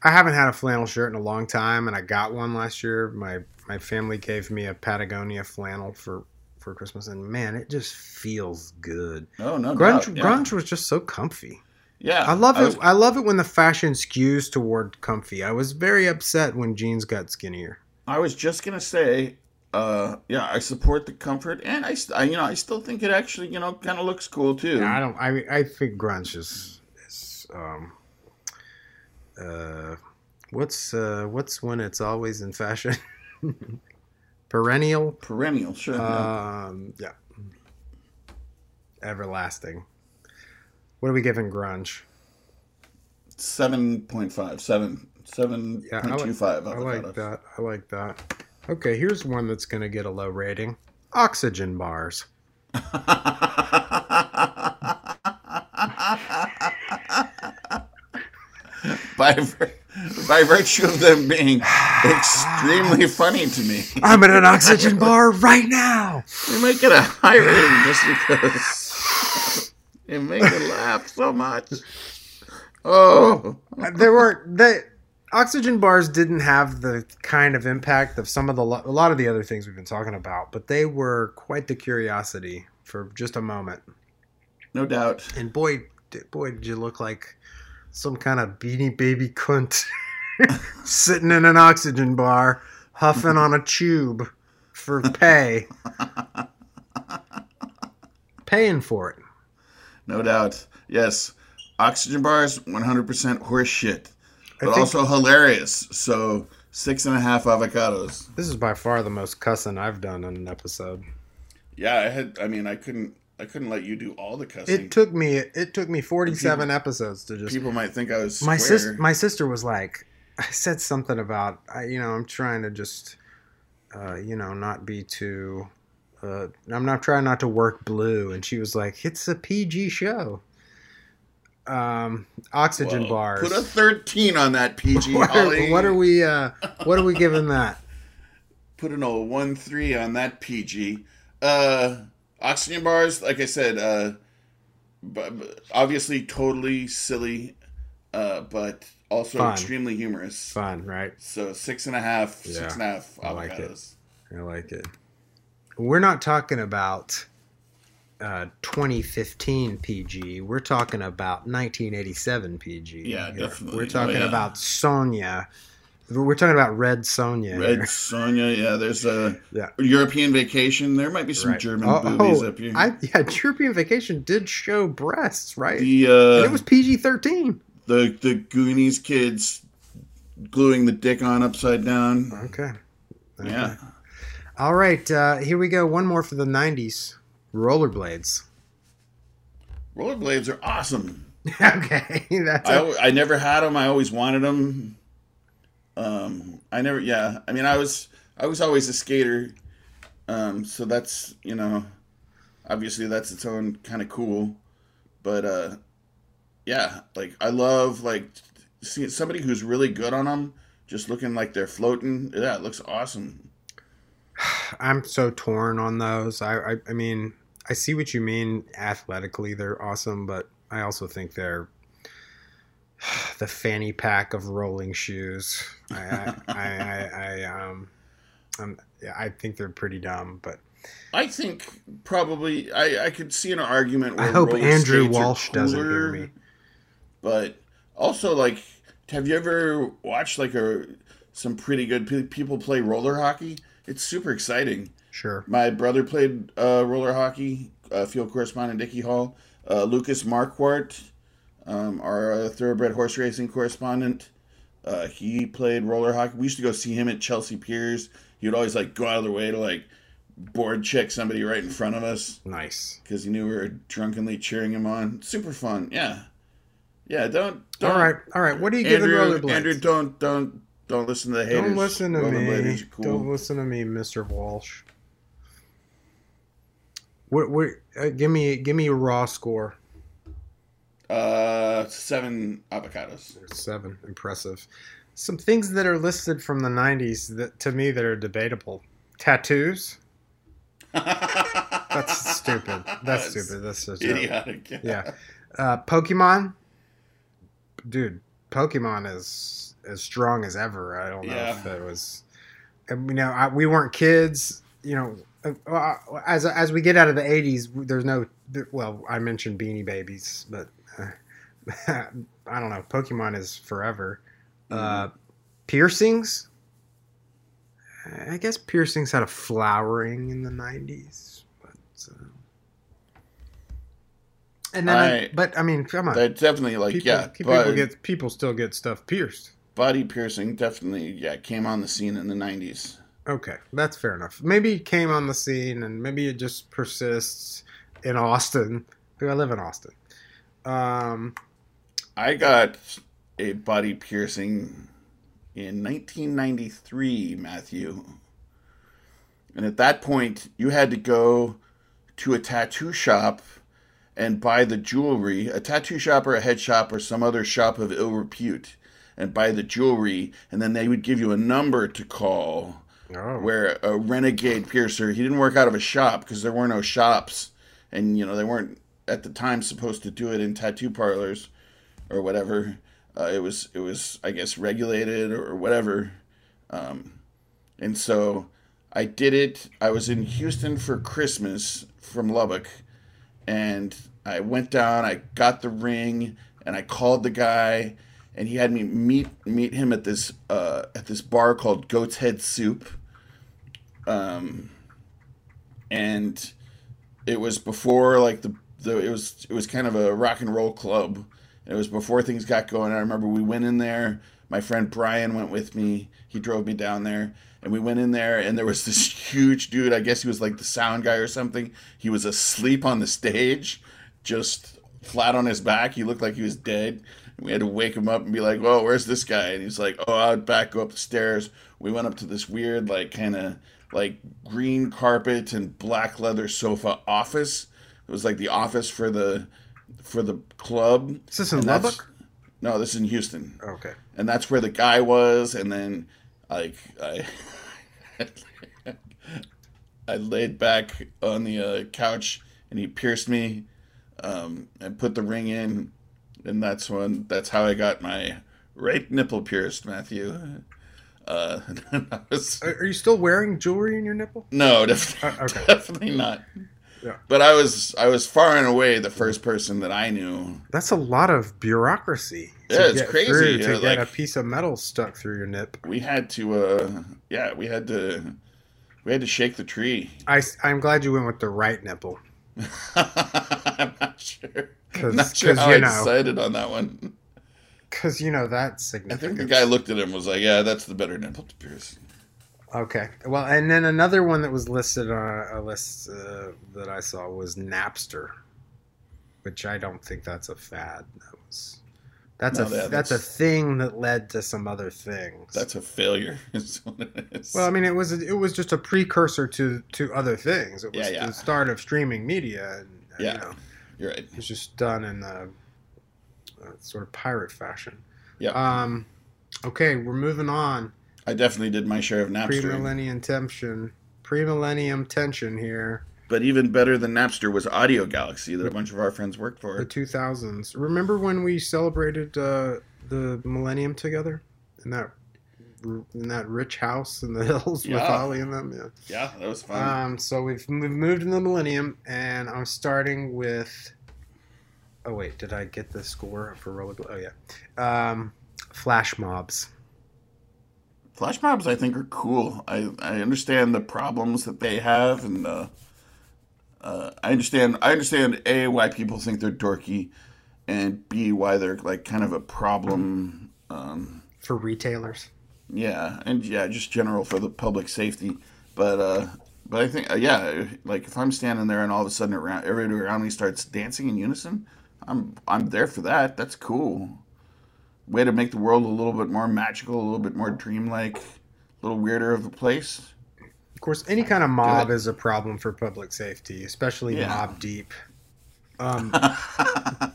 I haven't had a flannel shirt in a long time, and I got one last year. My my family gave me a Patagonia flannel for for Christmas, and man, it just feels good. Oh no Grunge, yeah. grunge was just so comfy. Yeah, I love it. was- I love it when the fashion skews toward comfy. I was very upset when jeans got skinnier. I was just gonna say, uh, yeah, I support the comfort, and I, I you know, I still think it actually, you know, kind of looks cool too. Yeah, I don't. I I think grunge is is um uh what's uh what's when it's always in fashion perennial Perennial, sure. um yeah everlasting. What are we giving grunge? Seven point five, seven, seven Yeah, point like, two five. I like that. I like that. Okay, here's one that's gonna get a low rating. Oxygen bars. by by virtue of them being extremely funny to me, I'm in an oxygen bar right now. We might get a high rating just because they make me laugh so much. Oh, uh, there weren't the oxygen bars didn't have the kind of impact of some of the a lot of the other things we've been talking about, but they were quite the curiosity for just a moment. no doubt. And boy, d- boy, did you look like some kind of beanie baby cunt sitting in an oxygen bar, huffing on a tube for pay, paying for it. No doubt. Yes. Oxygen bars, 100% horse shit. But also hilarious. So, six and a half avocados. This is by far the most cussing I've done on an episode. Yeah, I had, I mean, I couldn't, I couldn't let you do all the cussing. It took me it took me 47 episodes to just People might think I was my sister my sister was like I said something about I you know I'm trying to just uh, you know not be too uh, I'm not trying not to work blue and she was like it's a PG show. Um oxygen Whoa. bars. Put a 13 on that PG, what, are, what are we uh what are we giving that? Put an old 1 3 on that PG. Uh, oxygen bars, like I said, uh, bu- bu- obviously totally silly, uh, but also Fun. extremely humorous. Fun, right? So, six and a half, Yeah, six and a half I like it. I like it. We're not talking about uh, 2015 PG. We're talking about 1987 PG. Yeah, here. definitely. We're talking Oh, yeah. about Sonja. We're talking about Red Sonja. Red here. Sonja, yeah. There's a Yeah. European vacation. There might be some Right. German Oh, boobies oh, up here. I, yeah, European Vacation did show breasts, right? the uh, and it was PG 13. the the Goonies kids gluing the dick on upside down. Okay. Okay. Yeah. All right, uh, here we go. One more for the 90s Rollerblades. Rollerblades are awesome. okay. That's I, a, I never had them. I always wanted them. Um, I never. Yeah. I mean, I was I was always a skater. Um, so that's you know, obviously that's its own kind of cool, but uh, yeah, like I love like see somebody who's really good on them, just looking like they're floating. Yeah, it looks awesome. I'm so torn on those. I, I I mean, I see what you mean. Athletically, they're awesome, but I also think they're the fanny pack of rolling shoes. I I, I, I, um, yeah, I think they're pretty dumb, but I think probably I, I could see an argument. Where I hope Andrew Walsh doesn't hear me. But also, like, have you ever watched like a some pretty good pe- people play roller hockey? It's super exciting. Sure. My brother played uh, roller hockey. Uh, field correspondent Dickie Hall, uh, Lucas Marquardt, um, our uh, thoroughbred horse racing correspondent. Uh, he played roller hockey. We used to go see him at Chelsea Piers. He would always like go out of the way to like board check somebody right in front of us Nice. because he knew we were drunkenly cheering him on. Super fun. Yeah, yeah. Don't. don't All right. All right. What are you giving Andrew. rollerblades? Andrew, don't don't don't listen to the haters. Don't listen to me. cool. Don't listen to me, Mr. Walsh. What? What? Uh, give me. Give me a raw score. Uh, seven avocados. Seven. Impressive. Some things that are listed from the '90s that to me that are debatable. Tattoos. That's stupid. That's stupid. That's so stupid. idiotic. Yeah. Uh, Pokemon. Dude, Pokemon is as strong as ever. I don't know Yeah. if it was. and, You know, I, we weren't kids. You know, uh, as as we get out of the '80s, there's no. Well, I mentioned Beanie Babies, but uh, I don't know. Pokemon is forever. Uh, piercings. I guess piercings had a flowering in the '90s, but. Uh, and then, I, I- but I mean, come on. That definitely like people, yeah, people but get people still get stuff pierced. Body piercing definitely yeah came on the scene in the nineties. Okay, that's fair enough. Maybe it came on the scene, and maybe it just persists in Austin. I live in Austin. Um, I got a body piercing in 1993, Matthew. And at that point, you had to go to a tattoo shop and buy the jewelry, a tattoo shop or a head shop or some other shop of ill repute, and buy the jewelry, and then they would give you a number to call oh, where a renegade piercer he didn't work out of a shop because there were no shops and you know they weren't at the time supposed to do it in tattoo parlors or whatever. Uh, it was it was i guess regulated or whatever. Um, and so i did it. I was in houston for christmas from lubbock and i went down i got the ring and i called the guy and he had me meet meet him at this uh, at this bar called goat's head soup um, and it was before like the, the it was it was kind of a rock and roll club. It was before things got going. I remember we went in there. My friend Brian went with me. He drove me down there, and we went in there. And there was this huge dude. I guess he was like the sound guy or something. He was asleep on the stage, just flat on his back. He looked like he was dead. We had to wake him up and be like, "Whoa, where's this guy?" And he's like, "Oh, out back, go up the stairs." We went up to this weird, like, kind of like green carpet and black leather sofa office. It was like the office for the for the club. is this in Lubbock? No, this is in Houston, Okay. and that's where the guy was. And then, like, I I laid back on the uh, couch, and he pierced me, um, and put the ring in, and that's when that's how I got my right nipple pierced, Matthew. Uh, was- Are, you still wearing jewelry in your nipple? no, definitely, Uh, okay. definitely not. Yeah. But I was I was far and away the first person that I knew. That's a lot of bureaucracy. Yeah, it's crazy, through- to get a piece of metal stuck through your nip. We had to uh yeah, we had to we had to shake the tree. I I'm glad you went with the right nipple. I'm not sure. 'Cause- not sure 'cause how you I know. decided on that one. Because, you know, that's significant. I think the guy looked at him and was like, "Yeah, that's the better nipple to pierce." Okay. Well, and then another one that was listed on a list uh, that I saw was Napster, which I don't think that's a fad. That was that's No, a that- that's a thing that led to some other things. That's a failure. is what it is. well, I mean, it was it was just a precursor to to other things. It was Yeah, yeah. the start of streaming media, and uh, Yeah. you know, You're right. it was just done in a, a sort of pirate fashion. Yeah. Um. Okay, we're moving on. I definitely did my share of Napster. Pre-millennium tension. Pre-millennium tension here. But even better than Napster was Audio Galaxy that a bunch of our friends worked for. The 2000s. Remember when we celebrated uh, the millennium together in that in that rich house in the hills with Ollie and them? Yeah. Yeah, that was fun. Um. So we've we've moved in the millennium, and I'm starting with. Oh wait, did I get the score for Roller? Oh yeah. Um, flash mobs. Flash mobs, I think, are cool. I, I understand the problems that they have, and uh, uh, I understand I understand a why people think they're dorky, and b why they're like kind of a problem. Um, For retailers. yeah, and yeah, just general for the public safety. But uh, but I think uh, yeah, like if I'm standing there and all of a sudden around everybody around me starts dancing in unison, I'm I'm there for that. That's cool. Way to make the world a little bit more magical, a little bit more dreamlike, a little weirder of a place. Of course, any kind of mob Good. is a problem for public safety, especially Yeah. Mobb Deep. Um, How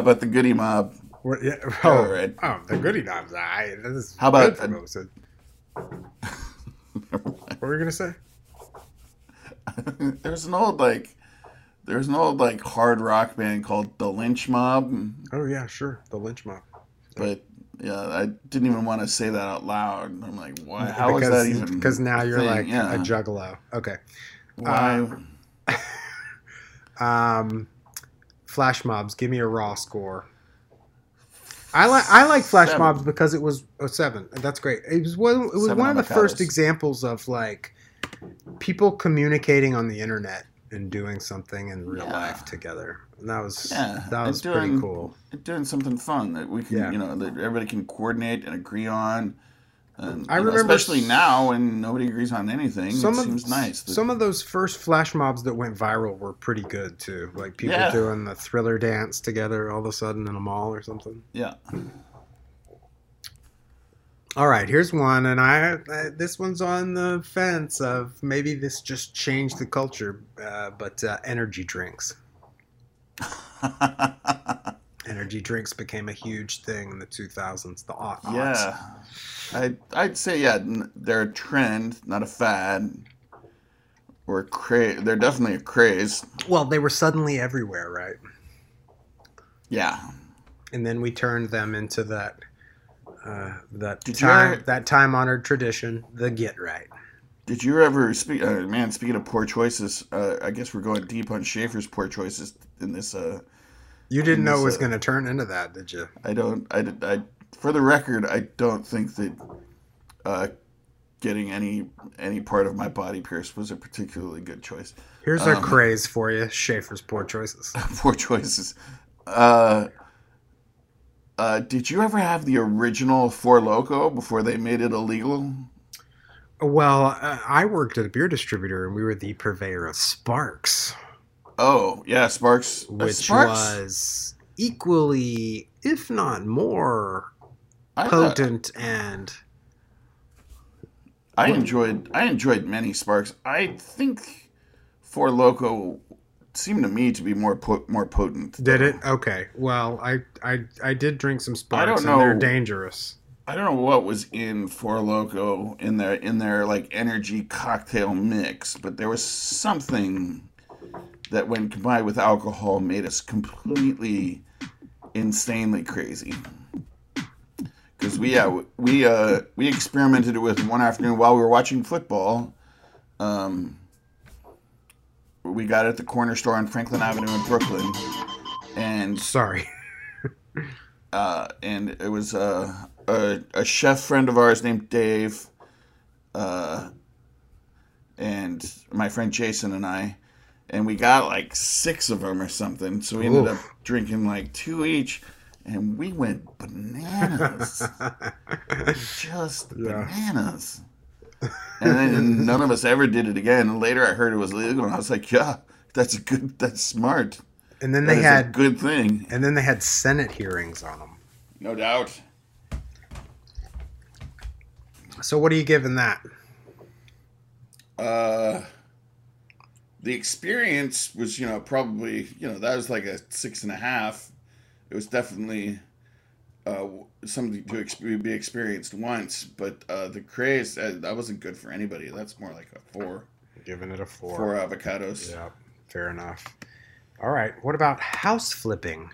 about the Goodie Mob? what, yeah, oh, All right. oh, the Goodie. I, this is How about a- What were you gonna say? There's an old like, there's an old like hard rock band called the Lynch Mob, Oh yeah, sure, the lynch mob. but yeah, I didn't even want to say that out loud. I'm like, why? How because, that even? Because now you're thing? like yeah. a juggalo. Okay. Why? Um, flash mobs. Give me a raw score. I like I like flash Seven. mobs because it was a seven. That's great. It was one. It was Seven one of the first examples of like people communicating on the internet and doing something in real Yeah. life together. And that was Yeah, that was pretty cool. doing something fun that we can, Yeah. you know, that everybody can coordinate and agree on. And, I know, remember especially now when nobody agrees on anything. Some it of seems nice. that- some of those first flash mobs that went viral were pretty good too. Like people Yeah. doing the thriller dance together all of a sudden in a mall or something. yeah, All right, here's one, and I, I this one's on the fence of maybe this just changed the culture, uh, but uh, energy drinks. Energy drinks became a huge thing in the 2000s, the aughts. yeah. I I'd say yeah, they're a trend, not a fad. Or a craze. They're definitely a craze. Well, they were suddenly everywhere, right? Yeah. And then we turned them into that uh, that Did time ever- that time honored tradition, the get right. Did you ever speak? Uh, man, speaking of poor choices, uh, I guess we're going deep on Schaefer's poor choices in this. Uh, You didn't know it was uh, going to turn into that, did you? I don't. I, did- I for the record, I don't think that uh, getting any any part of my body pierced was a particularly good choice. Here's a Um, craze for you: Schaefer's poor choices. Poor choices. Uh, uh, did you ever have the original Four Loco before they made it illegal? Well, uh, I worked at a beer distributor, and we were the purveyor of Sparks, Oh yeah, Sparks. uh, which Sparks? was equally, if not more, I, uh, potent and I enjoyed I enjoyed many Sparks. I think Four Loco seemed to me to be more po- more potent. did it. Okay, well, I I I did drink some Sparks, don't and they're know. dangerous. I don't know what was in Four Loco in their in their like energy cocktail mix, but there was something that when combined with alcohol made us completely insanely crazy. Because we yeah we uh we experimented with one afternoon while we were watching football. Um, we got it at the corner store on Franklin Avenue in Brooklyn, and Sorry. uh, and it was uh, a a chef friend of ours named Dave, uh, and my friend Jason and I, and we got like six of them or something. So we ended Oof. up drinking like two each, and we went bananas, just Yeah. bananas. And then none of us ever did it again. And later I heard it was legal, and I was like, "Yeah, that's a good. That's smart. And then That they had good thing, and then they had Senate hearings on them. no doubt." So what are you giving that? Uh, the experience was, you know, probably, you know, that was like a six and a half. It was definitely uh, something to ex- be experienced once, but uh, the craze uh, that wasn't good for anybody. That's more like a four, Giving it a four. four avocados. Yeah, fair enough. All right. What about house flipping?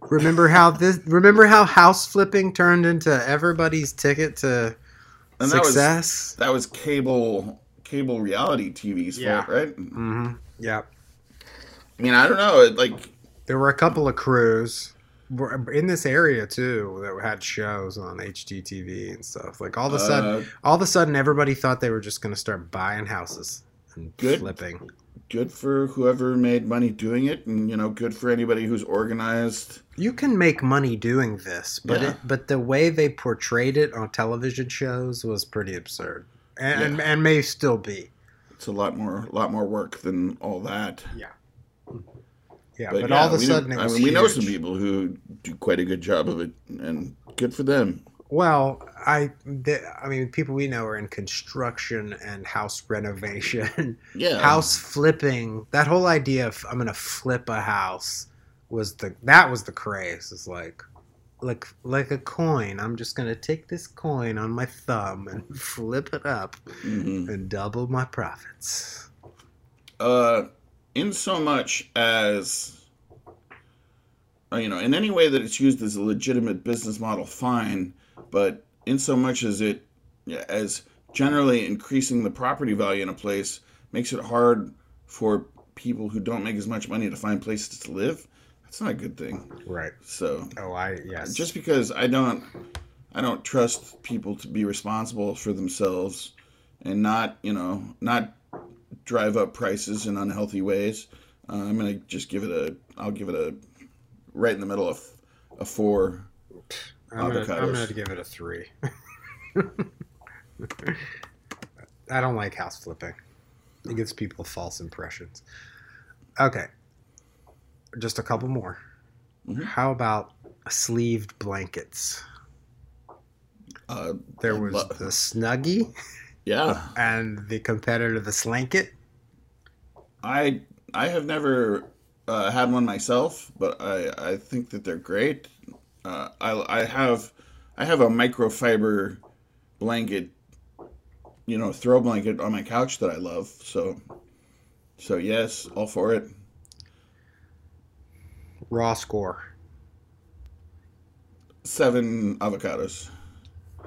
Remember how this? Remember how house flipping turned into everybody's ticket to And that was success? that was cable cable reality TV's Yeah. fault, right? mm-hmm. Yeah. I mean, I don't know. It, like, There were a couple of crews were in this area too that had shows on HGTV and stuff. Like all of a sudden, uh, all of a sudden, everybody thought they were just going to start buying houses and Good. flipping. good for whoever made money doing it, and you know, good for anybody who's organized. You can make money doing this, but Yeah. it, but the way they portrayed it on television shows was pretty absurd, and and, and may still be. It's a lot more, lot more work than all that. Yeah, but, yeah, all of a sudden know- it was I mean, we know some people who do quite a good job of it, and good for them. Well, I the, I mean, people we know are in construction and house renovation, Yeah, house flipping. That whole idea of I'm gonna flip a house was the that was the craze. It's like like like a coin. I'm just gonna take this coin on my thumb and flip it up Mhm. and double my profits. Uh, in so much as uh, you know, in any way that it's used as a legitimate business model, fine. But in so much as it, as generally increasing the property value in a place makes it hard for people who don't make as much money to find places to live. That's not a good thing. Right. So Oh, I yes. just because I don't I don't trust people to be responsible for themselves and not you know not drive up prices in unhealthy ways. Uh, I'm gonna just give it a I'll give it a right in the middle of a four. I'm gonna, I'm gonna give it a three. I don't like house flipping. It gives people false impressions. Okay. Just a couple more. Mhm. How about sleeved blankets? Uh, There was lo- the Snuggie yeah. and the competitor, the Slanket. I I have never uh, had one myself, but I I think that they're great. Uh, I I have I have a microfiber blanket, you know, throw blanket on my couch that I love. So so yes, all for it. Raw score. Seven avocados.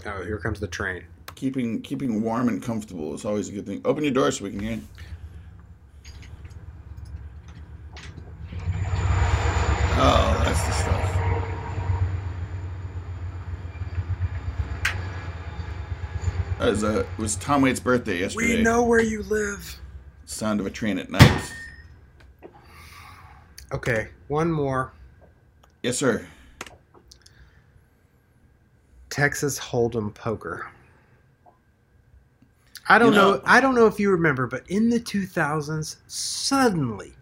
Oh, here comes the train. Keeping keeping warm and comfortable is always a good thing. Open your door so we can hear. Oh, that's the stuff. That was, uh, it was Tom Waits' birthday yesterday. We know where you live. Sound of a train at night. Okay, one more. Yes, sir. Texas Hold'em poker. I don't You know- know, I don't know if you remember, but in the 2000s, suddenly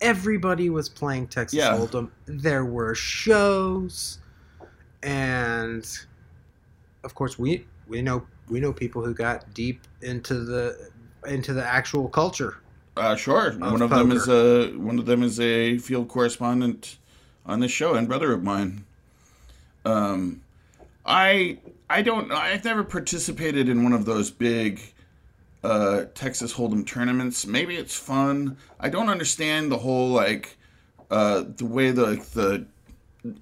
everybody was playing Texas Yeah. Hold'em. There were shows, and of course we we know we know people who got deep into the into the actual culture. Uh, sure. one of them is a one of them is a field correspondent on this show and brother of mine. Um, I I don't I've never participated in one of those big uh, Texas Hold'em tournaments. Maybe it's fun. I don't understand the whole like uh, the way the the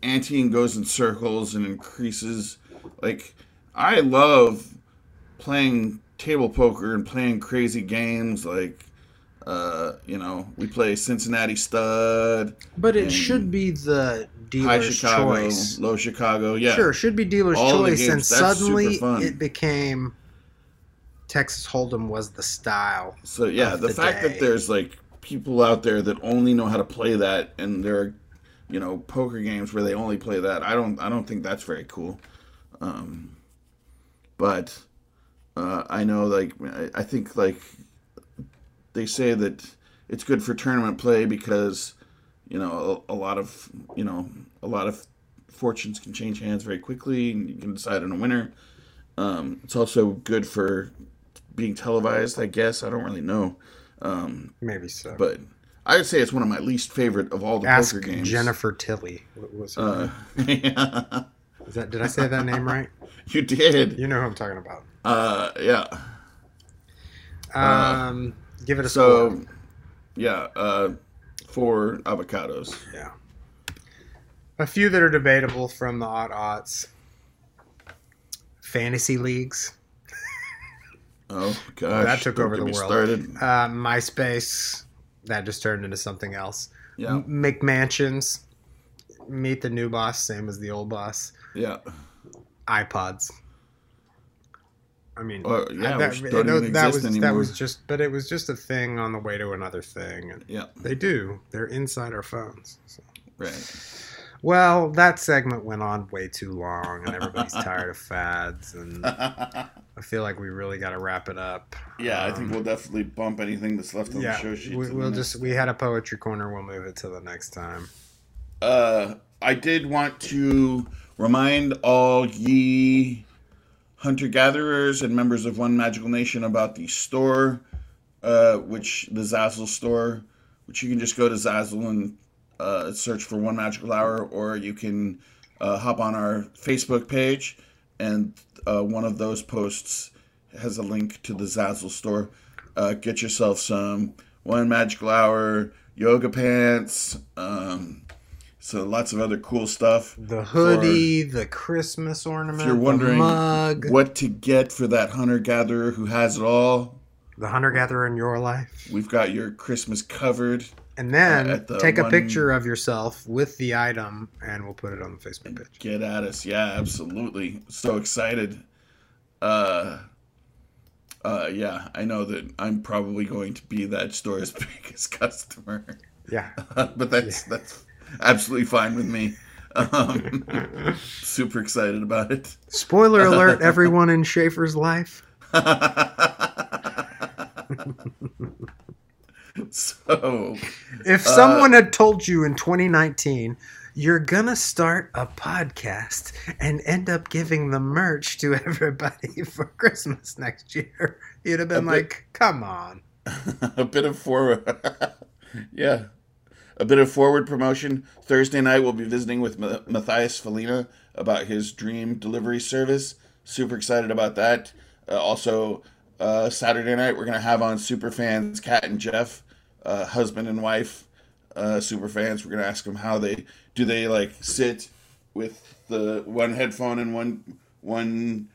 anteing goes in circles and increases. Like I love playing table poker and playing crazy games like Uh, you know, we play Cincinnati Stud, But it should be the High dealer's Chicago, choice. Low Chicago. Yeah, Sure, it should be dealer's All choice, and games, that's suddenly it became Texas Hold'em was the style. So yeah, the, the fact day. that there's like people out there that only know how to play that, and there are, you know, poker games where they only play that. I don't, I don't think that's very cool. Um, but uh, I know, like, I, I think like they say that it's good for tournament play because you know a, a lot of you know a lot of fortunes can change hands very quickly, and you can decide on a winner. Um, it's also good for being televised, I guess. I don't really know. Um, Maybe so. but I would say it's one of my least favorite of all the Ask poker games. Jennifer Tilly. What was her Uh, name? yeah, Is that, did I say that name right? you did. You know who I'm talking about. Uh, yeah. Um, give it a score. So, yeah, uh, four avocados. Yeah. A few that are debatable from the odd odds. Fantasy leagues. Oh gosh, that took don't over the world. Started. Uh, MySpace. That just turned into something else. Yeah, M- McMansions. Meet the new boss, same as the old boss. yeah. iPods. I mean, yeah, that, which don't that- even that exist was that was just, but it was just a thing on the way to another thing, and Yeah, they do. They're inside our phones. So. right. Well, that segment went on way too long, and everybody's tired of fads, and I feel like we really got to wrap it up. Yeah, I think Um, we'll definitely bump anything that's left on yeah, the show sheet. We, we'll just we had a poetry corner. We'll move it to the next time. Uh, I did want to remind all ye hunter gatherers and members of One Magical Nation about the store, uh, which the Zazzle store, which you can just go to Zazzle and uh, search for One Magical Hour, or you can uh, hop on our Facebook page, and uh, one of those posts has a link to the Zazzle store. Uh, get yourself some One Magical Hour yoga pants. Um, so lots of other cool stuff. The hoodie, the Christmas ornament, If you're wondering the mug, what to get for that hunter gatherer who has it all, the hunter gatherer in your life. we've got your Christmas covered. And then Uh, the take a one- picture of yourself with the item, and we'll put it on the Facebook page. Get at us. Yeah, absolutely. So excited. Uh uh yeah, I know that I'm probably going to be that store's biggest customer. Yeah. but that's that's absolutely fine with me. Um, super excited about it. Spoiler alert, everyone in Schaefer's life. so If Uh, someone had told you in 2019 you're gonna start a podcast and end up giving the merch to everybody for Christmas next year, you'd have been A bit- like, "Come on." a bit of forward yeah a bit of forward promotion. Thursday night we'll be visiting with matthias felina about his dream delivery service. Super excited about that. Uh, also uh, saturday night we're going to have on super fans kat and jeff uh, husband and wife uh, super fans. We're going to ask them how they do they like sit with the one headphone and one one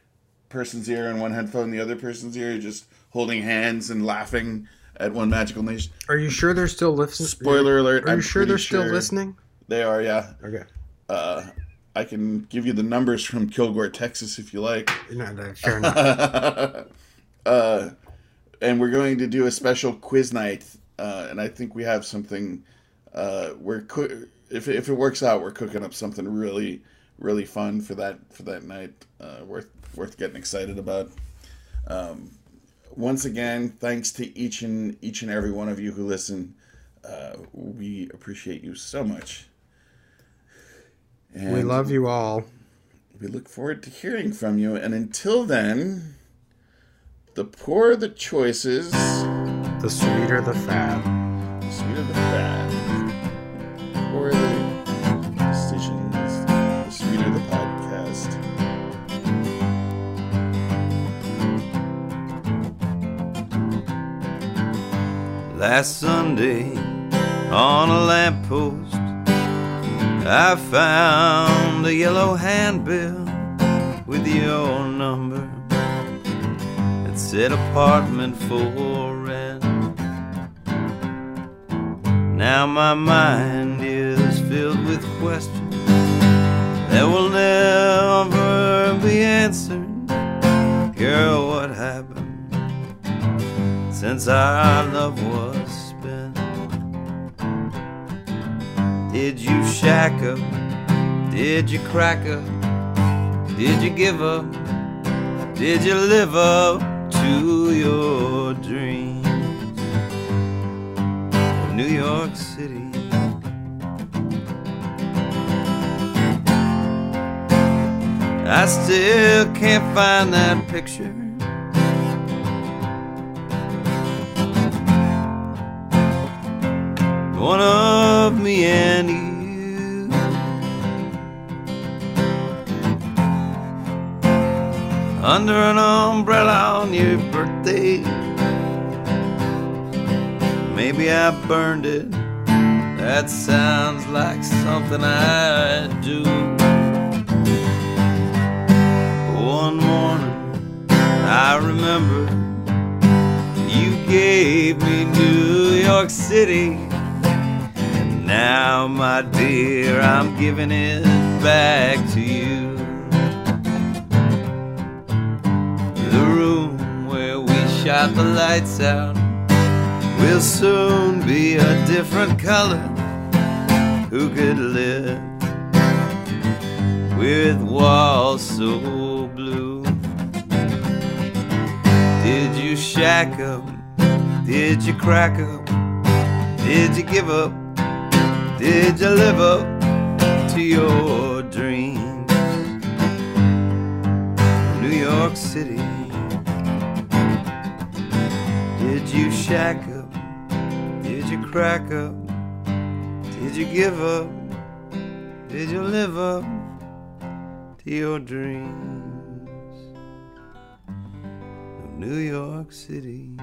person's ear and one headphone in the other person's ear, just holding hands and laughing at one magical nation. Are you sure they're still listening? Spoiler alert! Are you I'm sure they're still sure listening? They are, yeah. Okay. Uh, I can give you the numbers from Kilgore, Texas, if you like. No, no, fair enough. uh, and we're going to do a special quiz night, uh, and I think we have something. Uh, we're coo- if if it works out, we're cooking up something really really fun for that for that night. Uh, worth worth getting excited about. Um, once again, thanks to each and each and every one of you who listen. Uh, we appreciate you so much. And we love you all. we look forward to hearing from you. And until then, the poorer the choices, The sweeter the fat. Last Sunday on a lamppost, I found a yellow handbill with your number. It said apartment for rent. Now my mind is filled with questions that will never be answered. Girl, since our love was spent? Did you shack up? Did you crack up? Did you give up? Did you live up to your dreams? New York City. I still can't find that picture. One of me and you. Under an umbrella on your birthday. Maybe I burned it. That sounds like something I'd do. One morning, I remember you gave me New York City. Now, my dear, I'm giving it back to you. The room where we shot the lights out will soon be a different color. Who could live with walls so blue? Did you shack up? Did you crack up? Did you give up? Did you live up to your dreams? New York City. Did you shack up? Did you crack up? Did you give up? Did you live up to your dreams New York City?